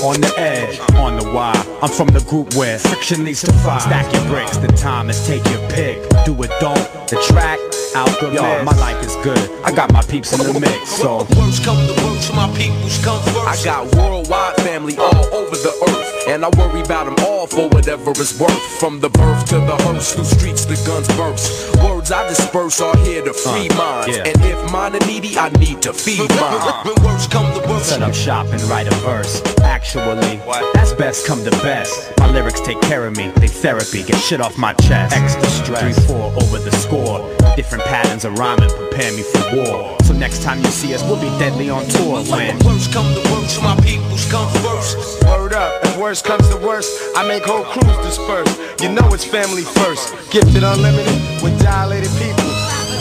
On the edge, on the wire. I'm from the group where friction leads to fire. Stack your bricks, the time is take your pick. Do it, don't. The track, out the Yo, my life is good. I got my peeps in the mix, so. Words come to words, my peoples come first. I got worldwide family all over the earth, and I worry about them all for whatever it's worth. From the birth to the hearse, through streets the guns burst. Words I disperse are here to Uh, free minds, yeah. and if mine are needy, I need to feed mine. When words come to worst, Set up shop and write a verse. Actually, that's best come to best. My lyrics take care of me, they therapy, get shit off my chest. Extra stress, 3-4 over the score. Different patterns of rhyming prepare me for war. So next time you see us, we'll be deadly on tour when. Worst come to worst, my peoples come first. Word up, if worst comes to worst, I make whole crews disperse. You know it's family first. Gifted unlimited with dilated people.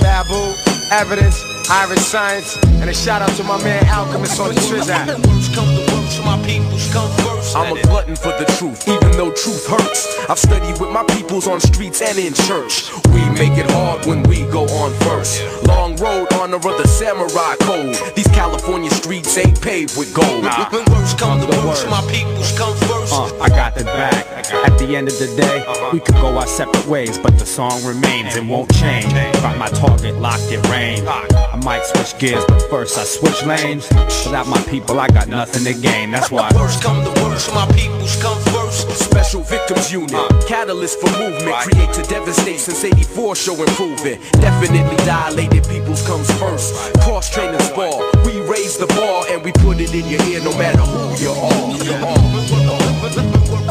Babu, evidence, Iriscience, and a shout out to my man Alchemist on the Trizak. Worst come to worst, my peoples come first. I'm a glutton for the truth, even though truth hurts. I've studied with my peoples on streets and in church. We make it hard when we go on first. Long road, honor of the samurai code. These California streets ain't paved with gold. When worst come to worst, my peoples come first. Uh, I got the back. At the end of the day, we could go our separate ways, but the song remains and won't change. Got my target locked in range. I might switch gears, but first I switch lanes. Without my people, I got nothing to gain. That's why. Worst come to worst, my peoples come first. Special victims unit, uh, catalyst for movement. Create to devastate since 84, show improvement. Definitely dilated peoples comes first. Cross training spar, we raise the bar and we put it in your ear no matter who you are.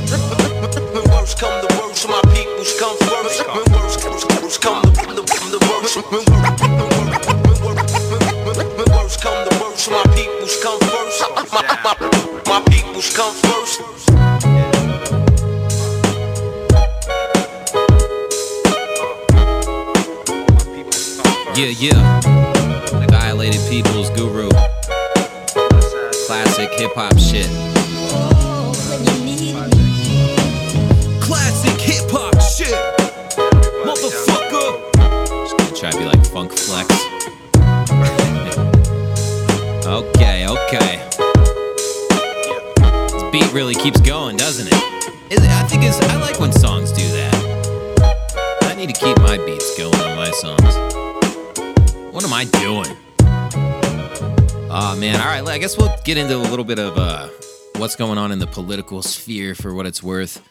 When come to worst, my peoples come first. When worst come to the, the worst. When to worst, my peoples come first. My, peoples come first. Yeah, yeah. The Dilated People's Guru. Classic hip hop shit. Shit. Motherfucker. Just gonna try to be like Funk Flex. okay, okay. This beat really keeps going, doesn't it? It- I think it's. I like when songs do that. I need to keep my beats going on my songs. What am I doing? Oh man, all right. I guess we'll get into a little bit of uh, what's going on in the political sphere for what it's worth.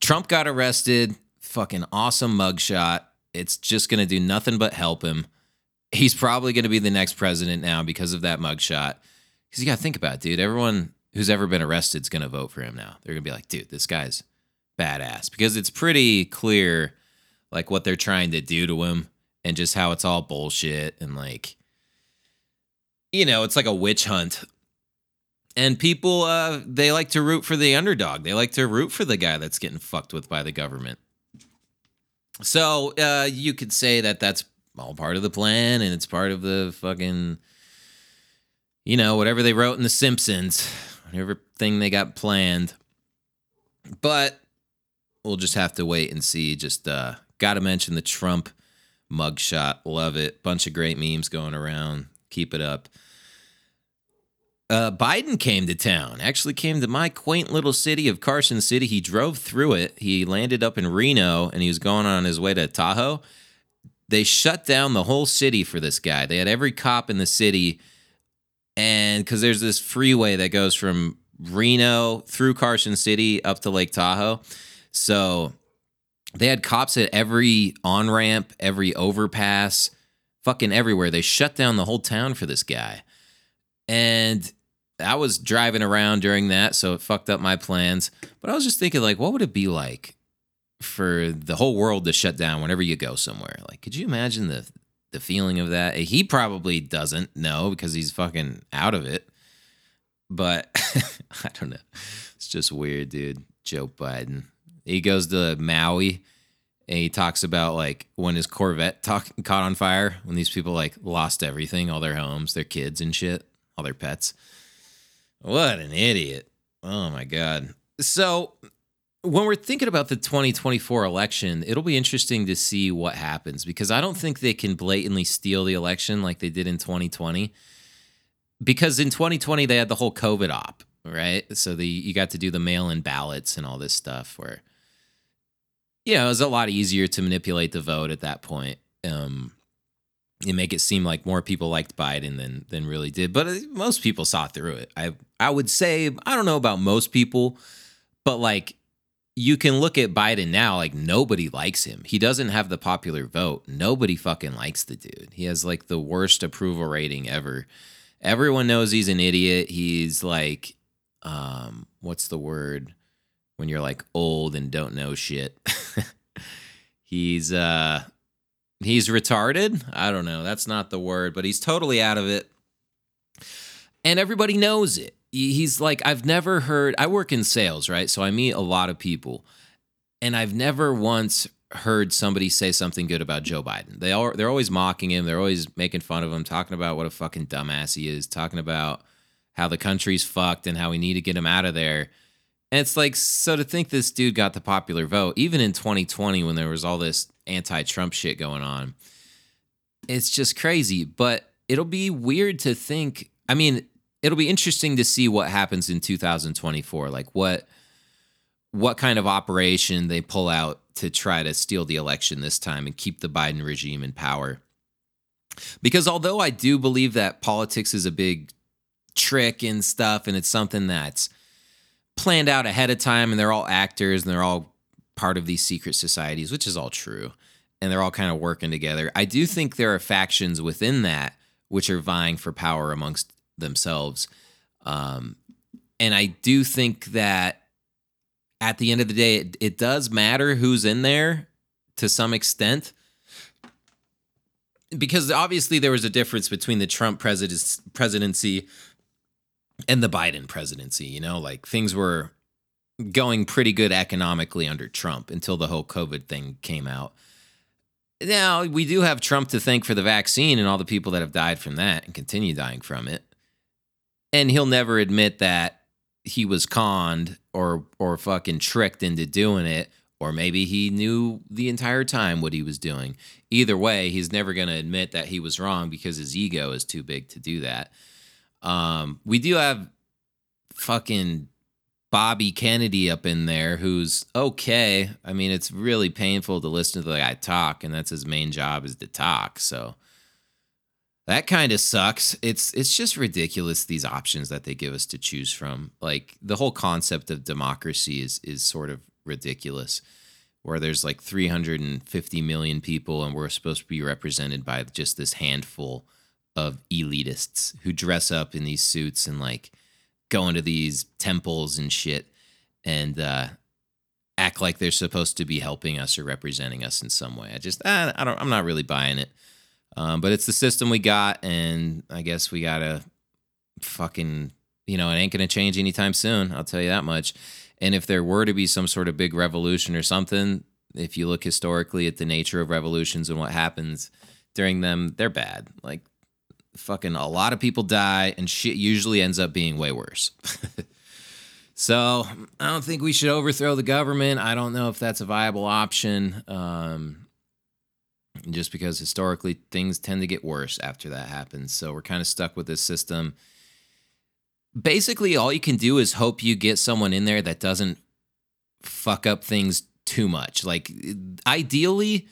Trump got arrested. Fucking awesome mugshot. It's just gonna do nothing but help him. He's probably gonna be the next president now because of that mugshot. Because you gotta think about it, dude. Everyone who's ever been arrested is gonna vote for him now. They're gonna be like, dude, this guy's badass. Because it's pretty clear, like what they're trying to do to him, and just how it's all bullshit and like, you know, it's like a witch hunt and people uh they like to root for the underdog they like to root for the guy that's getting fucked with by the government so uh you could say that that's all part of the plan and it's part of the fucking you know, whatever they wrote in The Simpsons, whatever thing they got planned. But we'll just have to wait and see. Just uh, got to mention the Trump mugshot. Love it. Bunch of great memes going around. Keep it up. Uh, Biden came to town, actually came to my quaint little city of Carson City. He drove through it. He landed up in Reno and he was going on his way to Tahoe. They shut down the whole city for this guy. They had every cop in the city. And because there's this freeway that goes from Reno through Carson City up to Lake Tahoe. So they had cops at every on ramp, every overpass, fucking everywhere. They shut down the whole town for this guy. And I was driving around during that, so it fucked up my plans. But I was just thinking, like, what would it be like for the whole world to shut down whenever you go somewhere? Like, could you imagine the the feeling of that? He probably doesn't know because he's fucking out of it. But I don't know. It's just weird, dude. Joe Biden. He goes to Maui and he talks about like when his Corvette talk, caught on fire, when these people like lost everything, all their homes, their kids and shit, all their pets. What an idiot. Oh my God. So, when we're thinking about the 2024 election, it'll be interesting to see what happens because I don't think they can blatantly steal the election like they did in 2020. Because in 2020, they had the whole COVID op, right? So the you got to do the mail in ballots and all this stuff where, you know, it was a lot easier to manipulate the vote at that point. Um, and make it seem like more people liked Biden than than really did. But uh, most people saw through it. I I would say I don't know about most people, but like you can look at Biden now, like nobody likes him. He doesn't have the popular vote. Nobody fucking likes the dude. He has like the worst approval rating ever. Everyone knows he's an idiot. He's like, um, what's the word when you're like old and don't know shit? he's uh he's retarded. I don't know. That's not the word, but he's totally out of it. And everybody knows it. He's like, I've never heard, I work in sales, right? So I meet a lot of people, and I've never once heard somebody say something good about Joe Biden. They are they're always mocking him, they're always making fun of him, talking about what a fucking dumbass he is, talking about how the country's fucked and how we need to get him out of there. And it's like, so to think this dude got the popular vote, even in 2020 when there was all this anti Trump shit going on, it's just crazy. But it'll be weird to think. I mean, it'll be interesting to see what happens in 2024. Like what what kind of operation they pull out to try to steal the election this time and keep the Biden regime in power. Because although I do believe that politics is a big trick and stuff, and it's something that's planned out ahead of time and they're all actors and they're all part of these secret societies, which is all true. And they're all kind of working together. I do think there are factions within that which are vying for power amongst themselves. Um, and I do think that at the end of the day, it, it does matter who's in there to some extent. Because obviously there was a difference between the Trump presidency and the Biden presidency. You know, like things were going pretty good economically under Trump until the whole COVID thing came out. Now, we do have Trump to thank for the vaccine and all the people that have died from that and continue dying from it. And he'll never admit that he was conned or or fucking tricked into doing it or maybe he knew the entire time what he was doing. Either way, he's never going to admit that he was wrong because his ego is too big to do that. Um, we do have fucking Bobby Kennedy up in there who's okay. I mean, it's really painful to listen to the guy talk, and that's his main job is to talk. So that kind of sucks. It's it's just ridiculous these options that they give us to choose from. Like the whole concept of democracy is is sort of ridiculous. Where there's like 350 million people and we're supposed to be represented by just this handful of elitists who dress up in these suits and like go to these temples and shit and uh, act like they're supposed to be helping us or representing us in some way. I just I, I don't I'm not really buying it. Um, but it's the system we got, and I guess we gotta fucking you know it ain't gonna change anytime soon. I'll tell you that much. And if there were to be some sort of big revolution or something, if you look historically at the nature of revolutions and what happens during them, they're bad. Like fucking a lot of people die, and shit usually ends up being way worse. so I don't think we should overthrow the government. I don't know if that's a viable option. Um, just because historically things tend to get worse after that happens. So we're kind of stuck with this system. Basically, all you can do is hope you get someone in there that doesn't fuck up things too much. Like, ideally,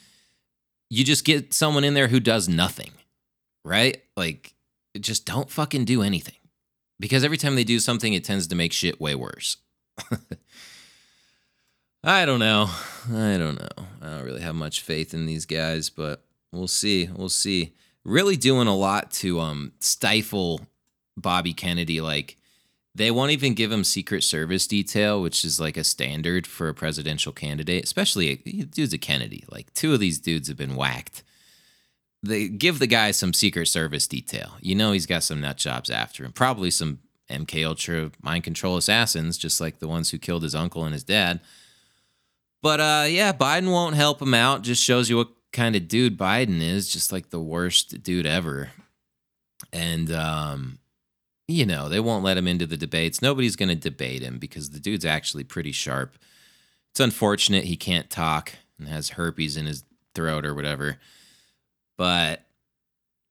you just get someone in there who does nothing, right? Like, just don't fucking do anything. Because every time they do something, it tends to make shit way worse. I don't know. I don't know. I don't really have much faith in these guys, but we'll see. We'll see. Really doing a lot to um stifle Bobby Kennedy. Like they won't even give him Secret Service detail, which is like a standard for a presidential candidate, especially dudes a Kennedy. Like two of these dudes have been whacked. They give the guy some Secret Service detail. You know he's got some nut jobs after him. Probably some MK Ultra mind control assassins, just like the ones who killed his uncle and his dad. But uh, yeah, Biden won't help him out. Just shows you what kind of dude Biden is. Just like the worst dude ever. And um, you know they won't let him into the debates. Nobody's going to debate him because the dude's actually pretty sharp. It's unfortunate he can't talk and has herpes in his throat or whatever. But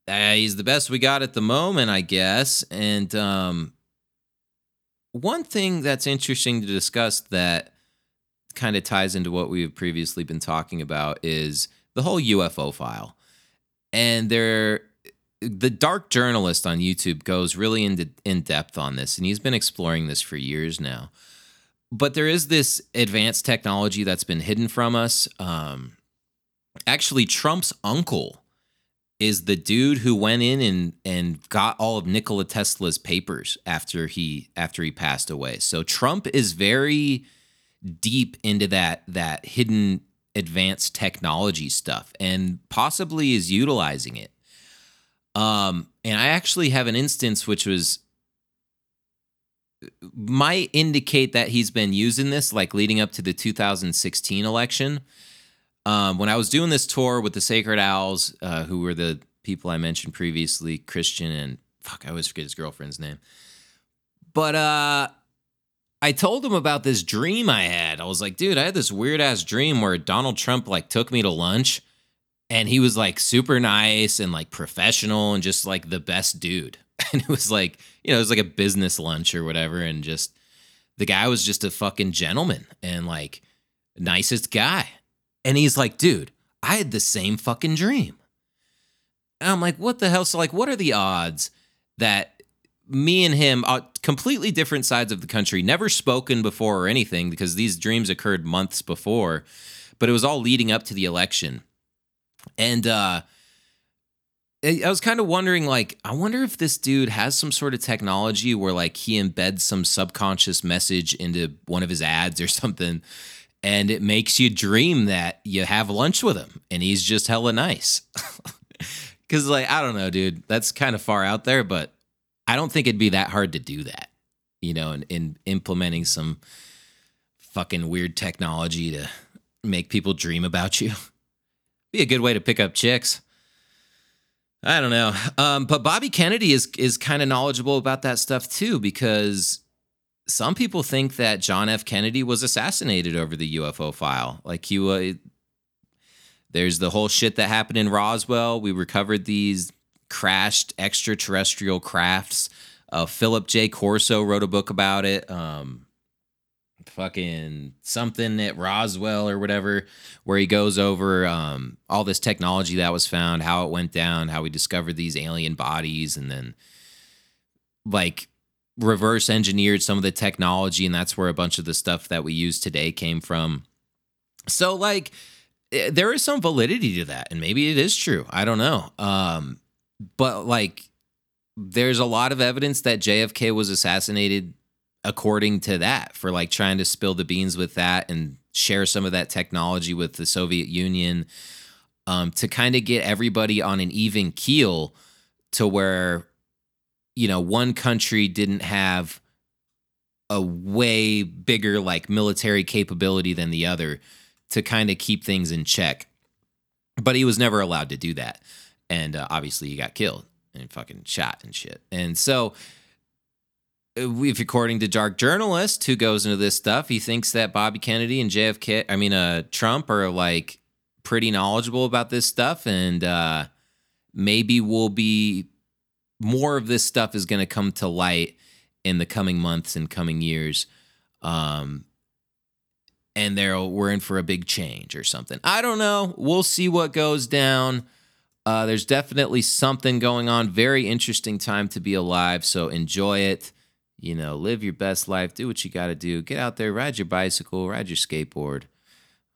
uh, he's the best we got at the moment, I guess. And um, one thing that's interesting to discuss that kind of ties into what we've previously been talking about is the whole UFO file. And there the dark journalist on YouTube goes really into in depth on this and he's been exploring this for years now. But there is this advanced technology that's been hidden from us. Um, actually Trump's uncle is the dude who went in and and got all of Nikola Tesla's papers after he after he passed away. So Trump is very deep into that that hidden advanced technology stuff and possibly is utilizing it. Um, and I actually have an instance which was might indicate that he's been using this like leading up to the 2016 election. Um, when I was doing this tour with the Sacred Owls, uh, who were the people I mentioned previously, Christian and fuck, I always forget his girlfriend's name. But uh, I told him about this dream I had. I was like, dude, I had this weird ass dream where Donald Trump like took me to lunch and he was like super nice and like professional and just like the best dude. And it was like, you know, it was like a business lunch or whatever. And just the guy was just a fucking gentleman and like nicest guy. And he's like, dude, I had the same fucking dream. And I'm like, what the hell? So, like, what are the odds that me and him are completely different sides of the country, never spoken before or anything because these dreams occurred months before, but it was all leading up to the election. And uh I was kind of wondering like I wonder if this dude has some sort of technology where like he embeds some subconscious message into one of his ads or something and it makes you dream that you have lunch with him and he's just hella nice. Cuz like I don't know, dude. That's kind of far out there, but I don't think it'd be that hard to do that, you know, in implementing some fucking weird technology to make people dream about you. Be a good way to pick up chicks. I don't know. Um, but Bobby Kennedy is is kind of knowledgeable about that stuff too, because some people think that John F. Kennedy was assassinated over the UFO file. Like he was. There's the whole shit that happened in Roswell. We recovered these crashed extraterrestrial crafts. Uh, Philip J. Corso wrote a book about it. Um, fucking something at Roswell or whatever, where he goes over um, all this technology that was found, how it went down, how we discovered these alien bodies, and then like reverse engineered some of the technology, and that's where a bunch of the stuff that we use today came from. So, like, eh, there is some validity to that, and maybe it is true. I don't know. Um, but like there's a lot of evidence that JFK was assassinated according to that for like trying to spill the beans with that and share some of that technology with the Soviet Union um, to kind of get everybody on an even keel to where you know one country didn't have a way bigger like military capability than the other to kind of keep things in check but he was never allowed to do that and uh, obviously he got killed and fucking shot and shit. And so, uh, if according to Dark Journalist, who goes into this stuff, he thinks that Bobby Kennedy and JFK, I mean, uh, Trump are like pretty knowledgeable about this stuff, and uh, maybe we'll be more of this stuff is going to come to light in the coming months and coming years. Um, and there we're in for a big change or something. I don't know. We'll see what goes down. Uh, there's definitely something going on. Very interesting time to be alive. So enjoy it. You know, live your best life. Do what you got to do. Get out there, ride your bicycle, ride your skateboard.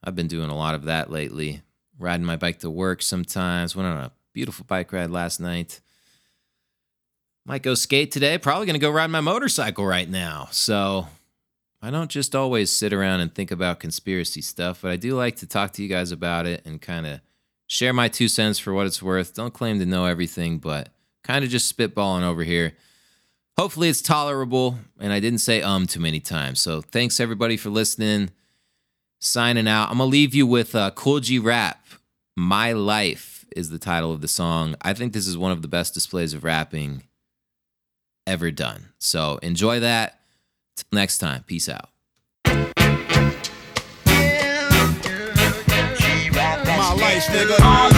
I've been doing a lot of that lately. Riding my bike to work sometimes. Went on a beautiful bike ride last night. Might go skate today. Probably going to go ride my motorcycle right now. So I don't just always sit around and think about conspiracy stuff, but I do like to talk to you guys about it and kind of share my two cents for what it's worth. Don't claim to know everything, but kind of just spitballing over here. Hopefully it's tolerable, and I didn't say um too many times. So thanks everybody for listening. Signing out. I'm gonna leave you with uh, Kool G Rap. My Life is the title of the song. I think this is one of the best displays of rapping ever done. So enjoy that. Till next time. Peace out. My life, nigga.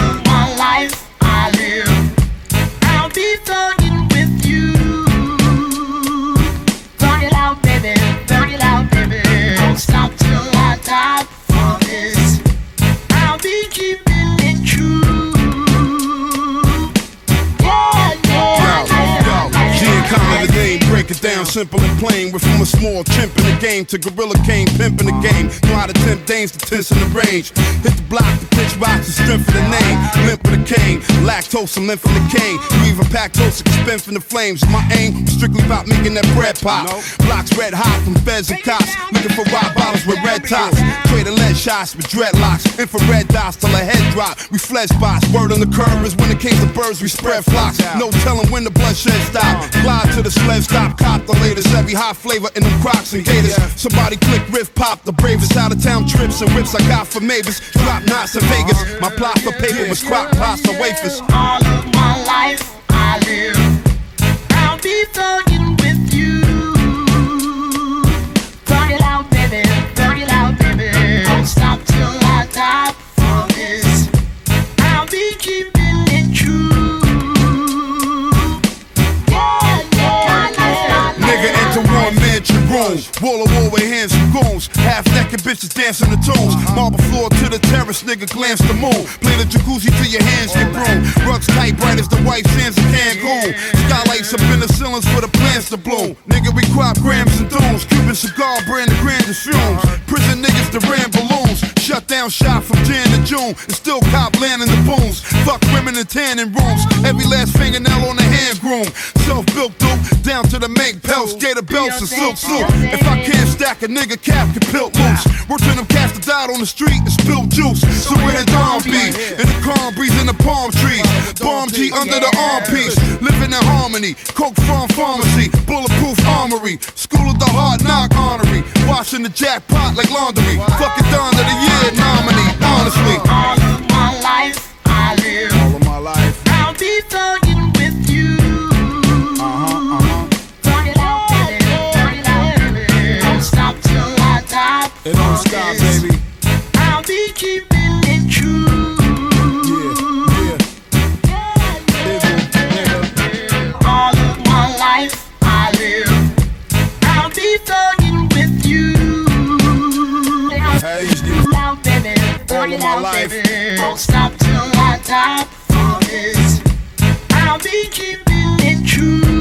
Down simple and plain. We're from a small chimp in the game to gorilla king, pimp in the game. Know how to tempt dames to tense in the range. Hit the block, the pitch rocks, the strength of the name. Limp with a cane, lactose and lymph in the cane. You even pack toast, spin from the flames. My aim was strictly about making that bread pop. Blocks red hot from feds and cops. Looking for rock bottles with red tops. Trading lead shots with dreadlocks. Infrared dots till a head drop. We flesh spots. Word on the curb is when it came to birds, we spread flocks. No telling when the bloodshed stop. Glide to the sled stop. The latest. Every hot flavor in them crocs and gators. Somebody click riff pop. The bravest out of town trips and whips I got for Mavis. Drop knots in Vegas. My plot for paper was crock pasta wafers. All of my life I live. I'll be thugging with you. Thug it out, baby. Thug it out, baby. Don't stop till I die for this. I'll be keeping room. Wall to wall with hands and goons. Half naked bitches dancing the tunes. Marble floor to the terrace, nigga glance the moon. Play the jacuzzi till your hands get brune. Rugs tight, bright as the white sands of Cancun. Skylights up in the ceilings for the plants to bloom. Nigga, we crop grams and dunes. Cuban cigar brand the grandest fumes. Prison niggas that ran balloons. Shut down shop from Jan to June. And still cop land in the booms. Fuck women in tanning rooms. Every last fingernail on the hand groom. Self built dope down to the make pelts. Gator belts and silk If I can't stack a nigga cap can pilt loose. Work to them cats that died on the street and spilled juice. So where the dawn be? In the calm breeze in the palm trees. Bomb G under the armpiece. Living in harmony. Coke from pharmacy. Bulletproof armory. School of the hard knock honorary. Washing the jackpot like laundry. Fucking Don of the year nominee. Honestly. My life. baby. Don't stop till I die for this. I'll be keeping it true.